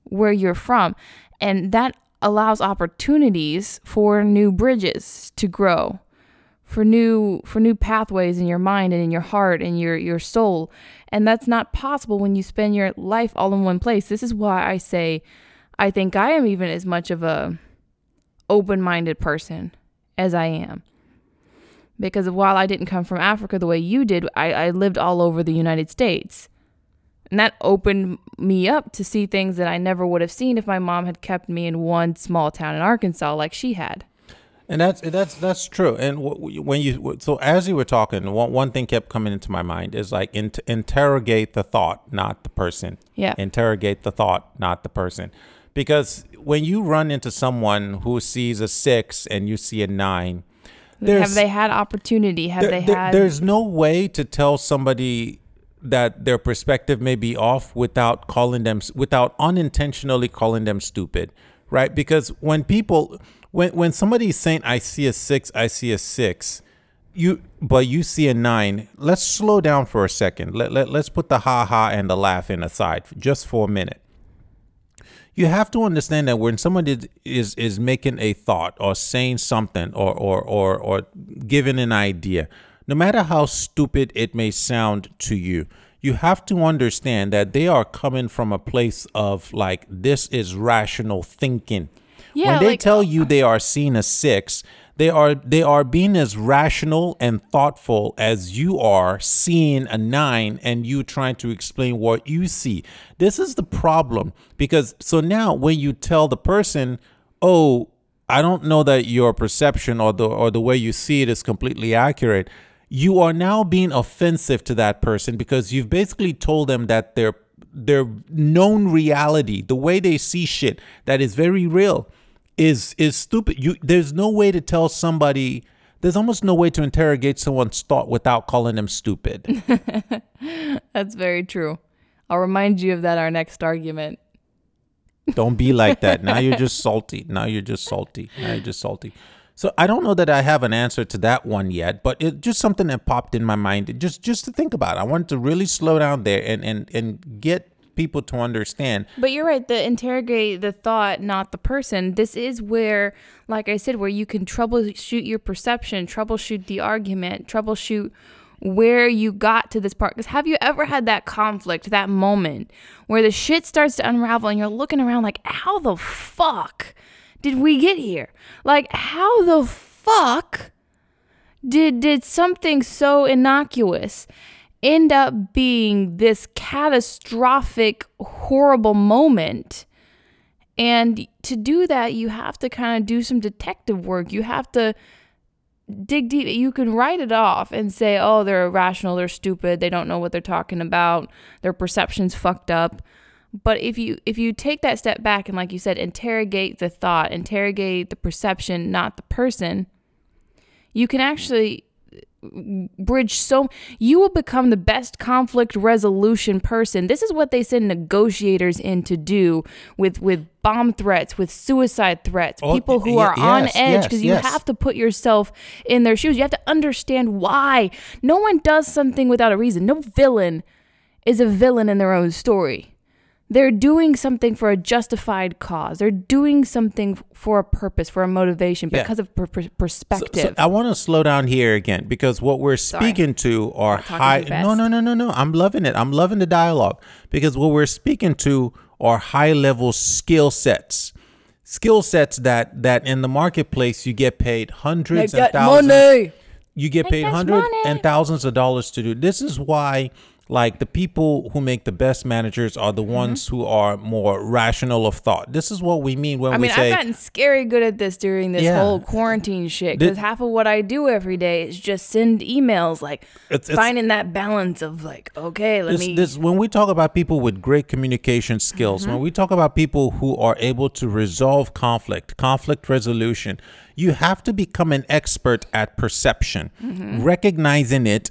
B: where you're from, and that allows opportunities for new bridges to grow for new for new pathways in your mind and in your heart and your your soul. And that's not possible when you spend your life all in one place. This is why i say i think i am even as much of a open-minded person as i am. Because while i didn't come from africa the way you did i, I lived all over the united states. And that opened me up to see things that i never would have seen if my mom had kept me in one small town in arkansas like she had
A: And that's that's that's true. And when you so as you were talking, one one thing kept coming into my mind is like in, interrogate the thought, not the person.
B: Yeah.
A: Interrogate the thought, not the person, because when you run into someone who sees a six and you see a nine,
B: Have they had opportunity? Have
A: there-
B: they
A: there-
B: had?
A: there's no way to tell somebody that their perspective may be off without calling them without unintentionally calling them stupid right because when people when when somebody's saying i see a six i see a six you but you see a nine let's slow down for a second. Let, let, let's put the ha ha and the laughing aside just for a minute. You have to understand that when somebody is is making a thought or saying something or or or or giving an idea no matter how stupid it may sound to you you have to understand that they are coming from a place of like this is rational thinking
B: Yeah,
A: when they
B: like-
A: tell oh. you they are seeing a six they are they are being as rational and thoughtful as you are seeing a nine and you trying to explain what you see. This is the problem because so now when you tell the person oh i don't know that your perception or the or the way you see it is completely accurate you are now being offensive to that person because you've basically told them that their their known reality the way they see shit that is very real is is stupid. You there's no way to tell somebody there's almost no way to interrogate someone's thought without calling them stupid.
B: That's very true. I'll remind you of that our next argument.
A: don't be like that. Now you're just salty. Now you're just salty. Now you're just salty. So I don't know that I have an answer to that one yet, but it just something that popped in my mind just just to think about. I wanted to really slow down there and and and get people to understand
B: But you're right. The interrogate the thought, not the person. This is where, like I said, where you can troubleshoot your perception, troubleshoot the argument, troubleshoot where you got to this part. Because have you ever had that conflict, that moment where the shit starts to unravel and you're looking around like, how the fuck did we get here? Like, how the fuck did did something so innocuous end up being this catastrophic horrible moment. And to do that you have to kind of do some detective work. You have to dig deep. You can write it off and say oh they're irrational. They're stupid. They don't know what they're talking about. Their perception's fucked up. But if you if you take that step back and like you said interrogate the thought interrogate the perception not the person you can actually bridge so you will become the best conflict resolution person. This is what they send negotiators in to do with with bomb threats with suicide threats
A: Oh,
B: people who
A: y-
B: are on
A: yes,
B: edge
A: yes,
B: because you
A: yes.
B: have to put yourself in their shoes. You have to understand why. No one does something without a reason. No villain is a villain in their own story they're doing something for a justified cause. They're doing something for a purpose, for a motivation,
A: Yeah.
B: because of per- per-
A: So-
B: perspective.
A: So I want to slow down here again because what we're speaking to are high. No, no, no, no, no. I'm loving it. I'm loving the dialogue because what we're speaking to are high level skill sets. Skill sets that that in the marketplace you get paid hundreds and thousands. You get paid hundreds
B: money.
A: and thousands of dollars to do. This is why. Like the people who make the best managers are the
B: Mm-hmm.
A: ones who are more rational of thought. This is what we mean when
B: I
A: we say I mean,
B: I've gotten scary good at this during this
A: Yeah.
B: whole quarantine shit because half of what I do every day is just send emails, like
A: It's- it's-
B: finding that balance of like, okay, let
A: this,
B: me.
A: this when we talk about people with great communication skills when we talk about people who are able to resolve conflict conflict resolution you have to become an expert at perception recognizing it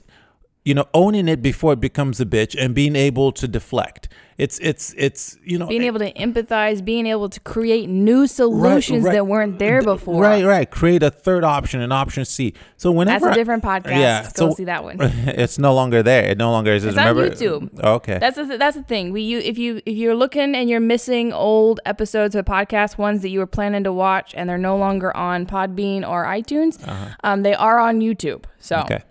A: you know owning it before it becomes a bitch and being able to deflect it's it's it's you know
B: being able to empathize, being able to create new solutions
A: right.
B: that weren't there before.
A: Right, right. Create a third option, an option C. So whenever
B: That's a different podcast. yeah Go see that one.
A: it's no longer there. It no longer is.
B: It's on YouTube.
A: Okay.
B: That's the, that's the thing. We you if you if you're looking and you're missing old episodes of podcast ones that you were planning to watch and they're no longer on Podbean or iTunes, um, they are on YouTube. So
A: Uh-huh. Okay.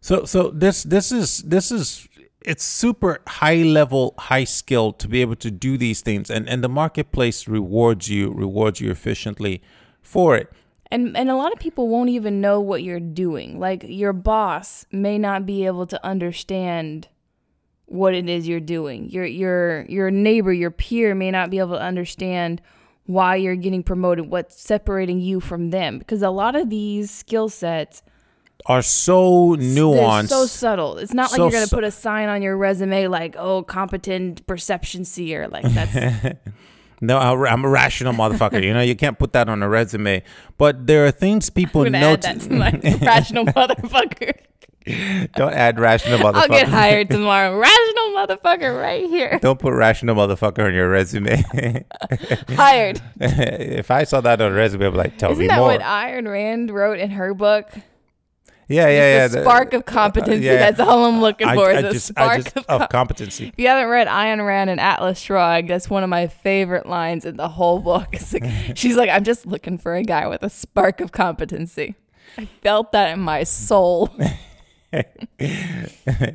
A: So so this this is this is it's super high level, high skill to be able to do these things and and the marketplace rewards you rewards you efficiently for it.
B: And and a lot of people won't even know what you're doing. Like your boss may not be able to understand what it is you're doing. Your your your neighbor, your peer may not be able to understand why you're getting promoted, what's separating you from them. Because a lot of these skill sets
A: Are so
B: they're
A: nuanced.
B: so subtle. It's not like
A: So
B: you're gonna
A: su-
B: put a sign on your resume like, "Oh, competent perception seer." Like that's
A: no, I'm a rational motherfucker. You know, you can't put that on a resume. But there are things people
B: I'm gonna
A: note.
B: that to my rational motherfucker.
A: Don't add rational motherfucker.
B: I'll get hired tomorrow. Rational motherfucker, right here.
A: Don't put rational motherfucker on your resume.
B: Hired.
A: if I saw that on a resume, I'd be like, tell
B: Isn't
A: me
B: that
A: more.
B: what Ayn Rand wrote in her book?
A: Yeah, yeah, yeah.
B: the
A: the-
B: spark of uh, uh, competency.
A: yeah.
B: That's all I'm looking for.
A: I
B: is a
A: just,
B: spark
A: just,
B: of,
A: of competency.
B: If you haven't read Ayn Rand and Atlas Shrugged, that's one of my favorite lines in the whole book. Like, she's like, I'm just looking for a guy with a spark of competency. I felt that in my soul.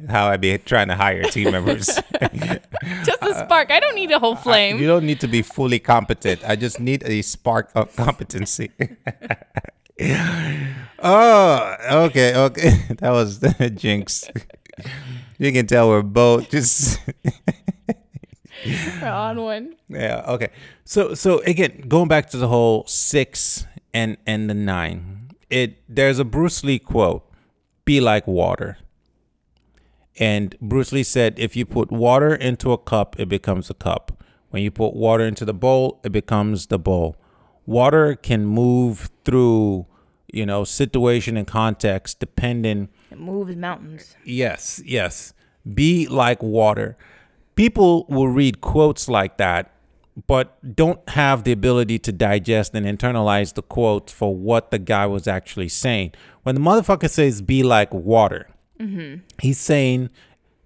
A: How I be trying to hire team members.
B: Just a uh, spark. I don't need a whole flame.
A: you don't need to be fully competent. I just need a spark of competency. Oh, okay, okay. That was the jinx. You can tell we're both just
B: We're on one.
A: yeah okay so so again going back to the whole six and and the nine it there's a bruce lee quote be like water and bruce lee said if you put water into a cup it becomes a cup when you put water into the bowl it becomes the bowl water can move through you know situation and context depending
B: It moves mountains.
A: Yes, yes. Be like water. People will read quotes like that, but don't have the ability to digest and internalize the quotes for what the guy was actually saying. When the motherfucker says be like water, mm-hmm. he's saying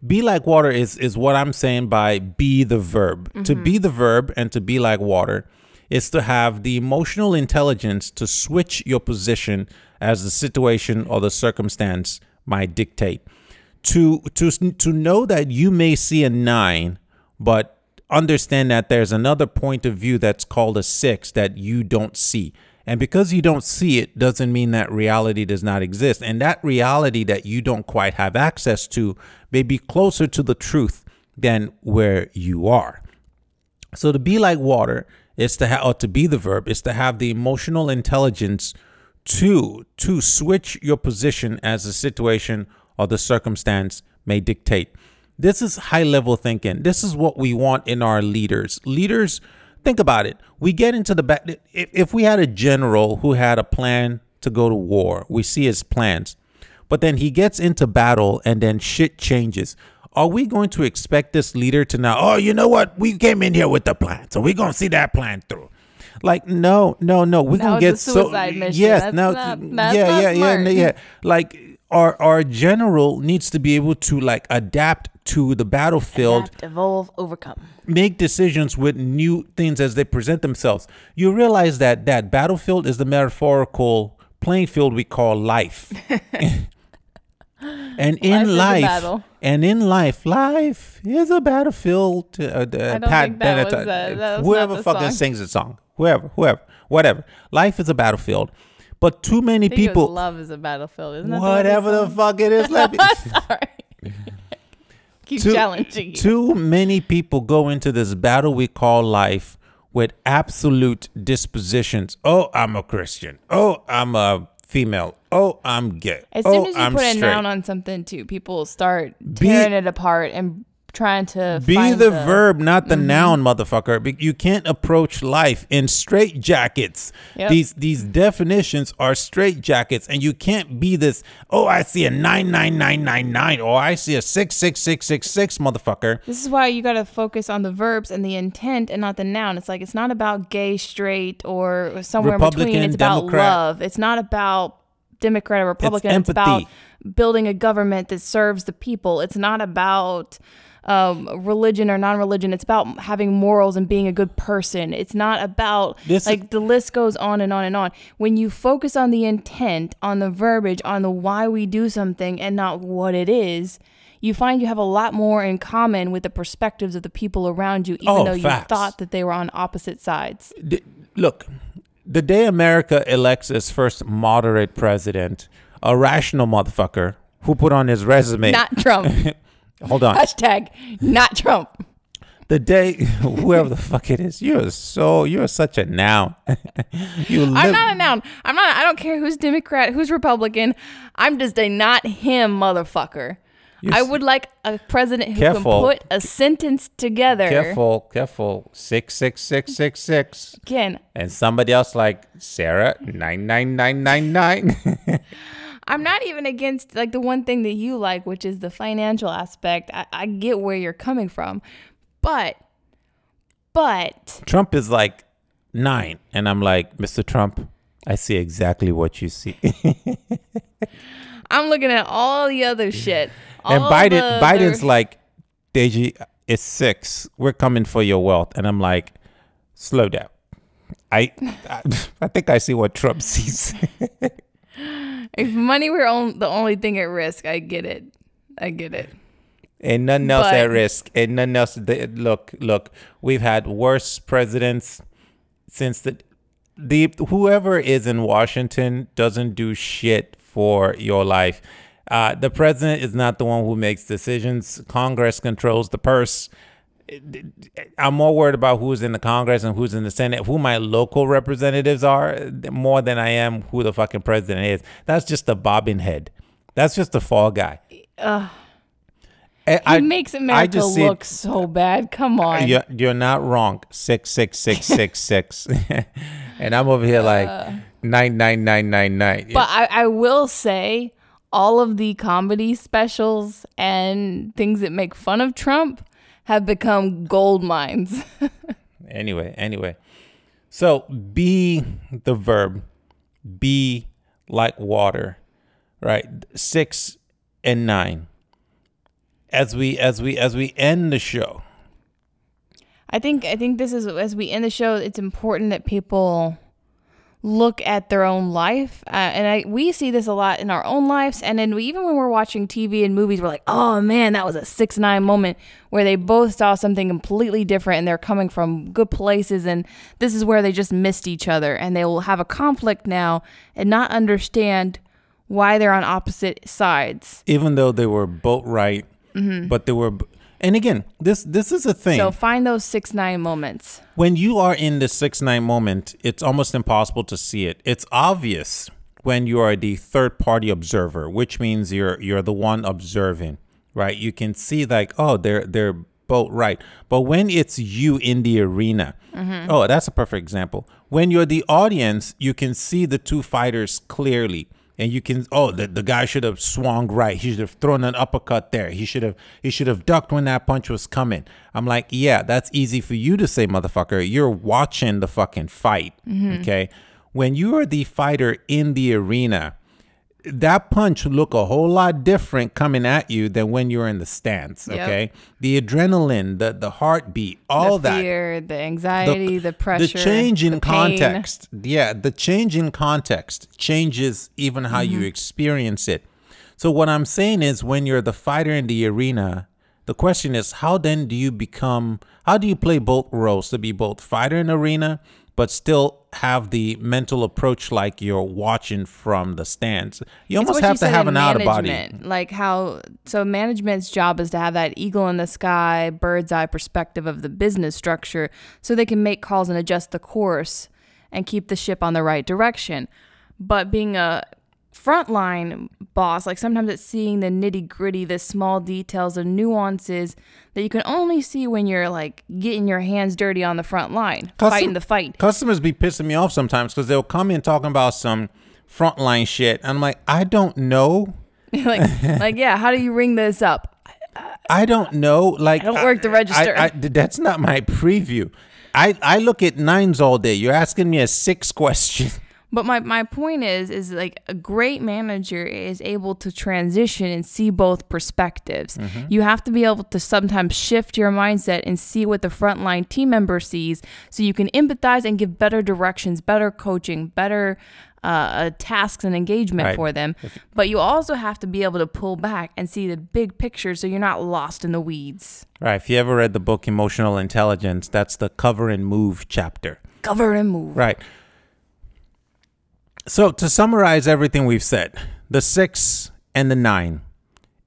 A: be like water is is what I'm saying by be the verb. To mm-hmm. be the verb and to be like water is to have the emotional intelligence to switch your position as the situation or the circumstance might dictate. To to to know that you may see a 9 but understand that there's another point of view that's called a 6 that you don't see. And because you don't see it doesn't mean that reality does not exist. And that reality that you don't quite have access to may be closer to the truth than where you are. So to be like water is to or to be the verb is to have the emotional intelligence to to switch your position as the situation or the circumstance may dictate. This is high level thinking. This is what we want in our leaders. Leaders, think about it. We get into the back. If, if we had a general who had a plan to go to war, we see his plans, but then he gets into battle and then shit changes. Are we going to expect this leader to now, oh, you know what? We came in here with the plan, so we're going to see that plan through. Like, no, no, no. We're
B: That
A: to get
B: a suicide
A: so.
B: mission.
A: Yes,
B: That's
A: now,
B: not-
A: yeah, yeah, yeah,
B: smart.
A: yeah. Like, our, our general needs to be able to, like, adapt to the battlefield
B: Adapt, evolve, overcome.
A: make decisions with new things as they present themselves. You realize that that battlefield is the metaphorical playing field we call life. and in
B: Life
A: life, and in life, life is a battlefield. Uh, uh,
B: don't
A: Pat
B: think that was
A: Benatar-
B: the- that was
A: whoever
B: the
A: fucking
B: song.
A: sings the song, whoever, whoever, whatever. Life is a battlefield, but too many
B: I it was
A: people.
B: love is a battlefield. Isn't that
A: Whatever the fuck it is, let me.
B: Sorry. Keep
A: too,
B: challenging you.
A: too many people go into this battle we call life with absolute dispositions. Oh, I'm a Christian. Oh, I'm a female. Oh, I'm gay.
B: As
A: oh,
B: soon as you
A: I'm
B: put a
A: straight.
B: noun on something, too, people start
A: Be-
B: tearing it apart and trying to
A: Be
B: find
A: the, verb, not the
B: Mm-hmm.
A: noun, motherfucker. You can't approach life in straight jackets.
B: Yep.
A: These these definitions are straight jackets, and you can't be this. Oh, I see a nine nine nine nine nine, or I see a six six six six six, motherfucker.
B: This is why you got to focus on the verbs and the intent and not the noun. It's like it's not about gay, straight, or somewhere in
A: Republican,
B: between. It's about love. It's not about Democrat or Republican. It's,
A: empathy.
B: about building a government that serves the people. It's not about um, religion or non-religion. It's about having morals and being a good person. It's not about
A: This-
B: like the list goes on and on and on. When you focus on the intent, on the verbiage, on the why we do something, and not what it is you find you have a lot more in common with the perspectives of the people around you, even
A: Oh,
B: though you thought that they were on opposite sides.
A: D- look, the day America elects its first moderate president, a rational motherfucker who put on his resume.
B: Not Trump.
A: hold on.
B: Hashtag not Trump.
A: the day whoever the fuck it is, you're so you're such a noun. you
B: I'm
A: live-
B: not a noun. I'm not. I don't care who's Democrat, who's Republican. I'm just a not him motherfucker.
A: You're
B: I would like a president who
A: Careful.
B: can put a sentence together.
A: careful, careful. Six six six six six.
B: Again,
A: And somebody else like Sarah nine nine nine nine nine.
B: I'm not even against like the one thing that you like, which is the financial aspect. I, I get where you're coming from, but, but
A: Trump is like nine, and I'm like, Mr. Trump, I see exactly what you see.
B: I'm looking at all the other shit.
A: and Biden, Biden's
B: other-
A: like, Deji, it's six. We're coming for your wealth, and I'm like, slow down. I, I, I think I see what Trump sees.
B: if money were on, the only thing at risk, I get it. I get it.
A: And nothing else at risk. And nothing else. They, look, look, we've had worse presidents since the the whoever is in Washington doesn't do shit for your life. Uh, the president is not the one who makes decisions. Congress controls the purse. I'm more worried about who's in the Congress and who's in the Senate, who my local representatives are, more than I am who the fucking president is. That's just a bobbing head. That's just a fall guy. I-
B: He
A: I-
B: makes America
A: see it-
B: look so bad. Come on.
A: you're, you're not wrong. Six six six six six, and I'm over here like nine nine nine nine nine.
B: But I, I will say, all of the comedy specials and things that make fun of Trump have become gold mines.
A: anyway, anyway, so be the verb, be like water, right? Six and nine. As we as we as we end the show,
B: I think I think this is as we end the show. It's important that people look at their own life, uh, and I we see this a lot in our own lives, and then we, even when we're watching TV and movies, we're like, oh man, that was a six nine moment where they both saw something completely different, and they're coming from good places, and this is where they just missed each other, and they will have a conflict now and not understand why they're on opposite sides.
A: even though they were both right, but they were. And again, this this is a thing.
B: So find those six nine moments.
A: when you are in the six nine moment, it's almost impossible to see it. It's obvious when you are the third party observer, which means you're you're the one observing, right? You can see like, oh, they're they're both right. But when it's you in the arena, mm-hmm. oh, that's a perfect example. When you're the audience, you can see the two fighters clearly. And you can oh the, the guy should have swung right. He should have thrown an uppercut there. He should have he should have ducked when that punch was coming. I'm like, yeah, that's easy for you to say, motherfucker. You're watching the fucking fight. Mm-hmm. Okay. When you are the fighter in the arena, that punch look a whole lot different coming at you than when you're in the stands.
B: Yep.
A: Okay. The adrenaline, the the heartbeat, all
B: the
A: that
B: fear, the anxiety, the, pressure,
A: the change in
B: the
A: context yeah the change in context changes even how you
B: Mm-hmm.
A: experience it so what i'm saying is when you're the fighter in the arena the question is how then do you become how do you play both roles to be both fighter in arena but still have the mental approach like you're watching from the stands you almost have
B: you
A: to have an out of body
B: Like how so management's job is to have that eagle in the sky, bird's eye perspective of the business structure so they can make calls and adjust the course and keep the ship on the right direction. But being a frontline boss, like sometimes it's seeing the nitty gritty, the small details, the nuances that you can only see when you're like getting your hands dirty on the front line,
A: Custom-
B: fighting the fight.
A: Customers be pissing me off sometimes because they'll come in talking about some frontline shit. And I'm like, I don't know.
B: like, like, yeah, how do you ring this up?
A: I don't know. Like
B: I don't work the register.
A: I, I, that's not my preview. I, I look at nines all day. You're asking me a six question.
B: But my, my point is is like a great manager is able to transition and see both perspectives. You have to be able to sometimes shift your mindset and see what the frontline team member sees so you can empathize and give better directions, better coaching, better uh, uh, tasks and engagement
A: Right.
B: for them. But you also have to be able to pull back and see the big picture so you're not lost in the weeds.
A: Right. If you ever read the book Emotional Intelligence, that's the cover and move chapter.
B: Cover and move.
A: Right. So to summarize everything we've said, the six and the nine,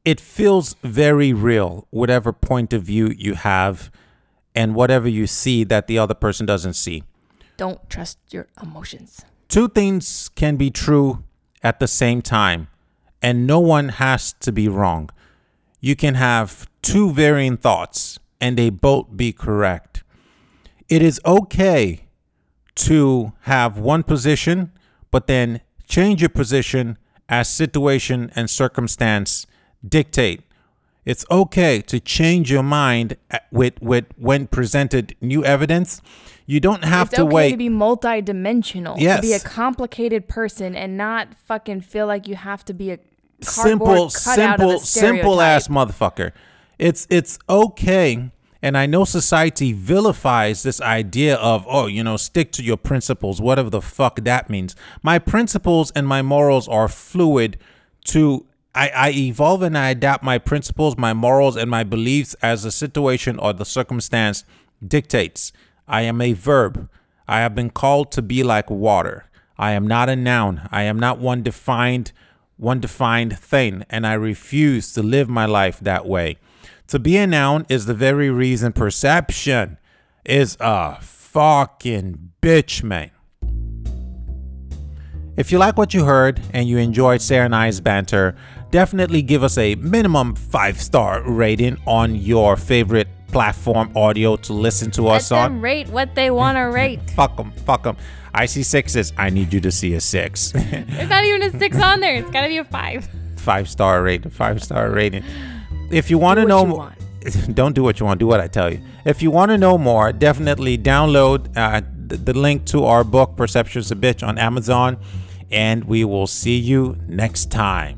A: it feels very real, whatever point of view you have. and whatever you see that the other person doesn't see.
B: Don't trust your emotions.
A: Two things can be true at the same time, and no one has to be wrong. You can have two varying thoughts, and they both be correct. It is okay to have one position, but then change your position as situation and circumstance dictate. It's okay to change your mind with, with when presented new evidence. You don't have
B: it's
A: to
B: okay
A: wait.
B: to be multidimensional. Yes. To be a complicated person and not fucking feel like you have to be a
A: simple,
B: cardboard cutout of
A: simple, simple ass motherfucker. It's it's okay. And I know society vilifies this idea of, oh, you know, stick to your principles, whatever the fuck that means. My principles and my morals are fluid to I, I evolve and I adapt my principles, my morals, and my beliefs as the situation or the circumstance dictates. I am a verb. I have been called to be like water. I am not a noun. I am not one defined one defined thing, and I refuse to live my life that way. To be a noun is the very reason perception is a fucking bitch, man. If you like what you heard and you enjoyed Sarah and I's banter, definitely give us a minimum five star rating on your favorite platform audio to listen to
B: Let
A: us on.
B: rate what they want to rate.
A: Fuck them, fuck them. I see sixes. I need you to see a six.
B: There's not even a six on there. It's got to be a five.
A: five star rating. Five star rating. If you want to know more,
B: want.
A: don't do what you want. Do what I tell you. If you want to know more, definitely download uh, the, the link to our book, Perception's a Bitch, on Amazon, and we will see you next time.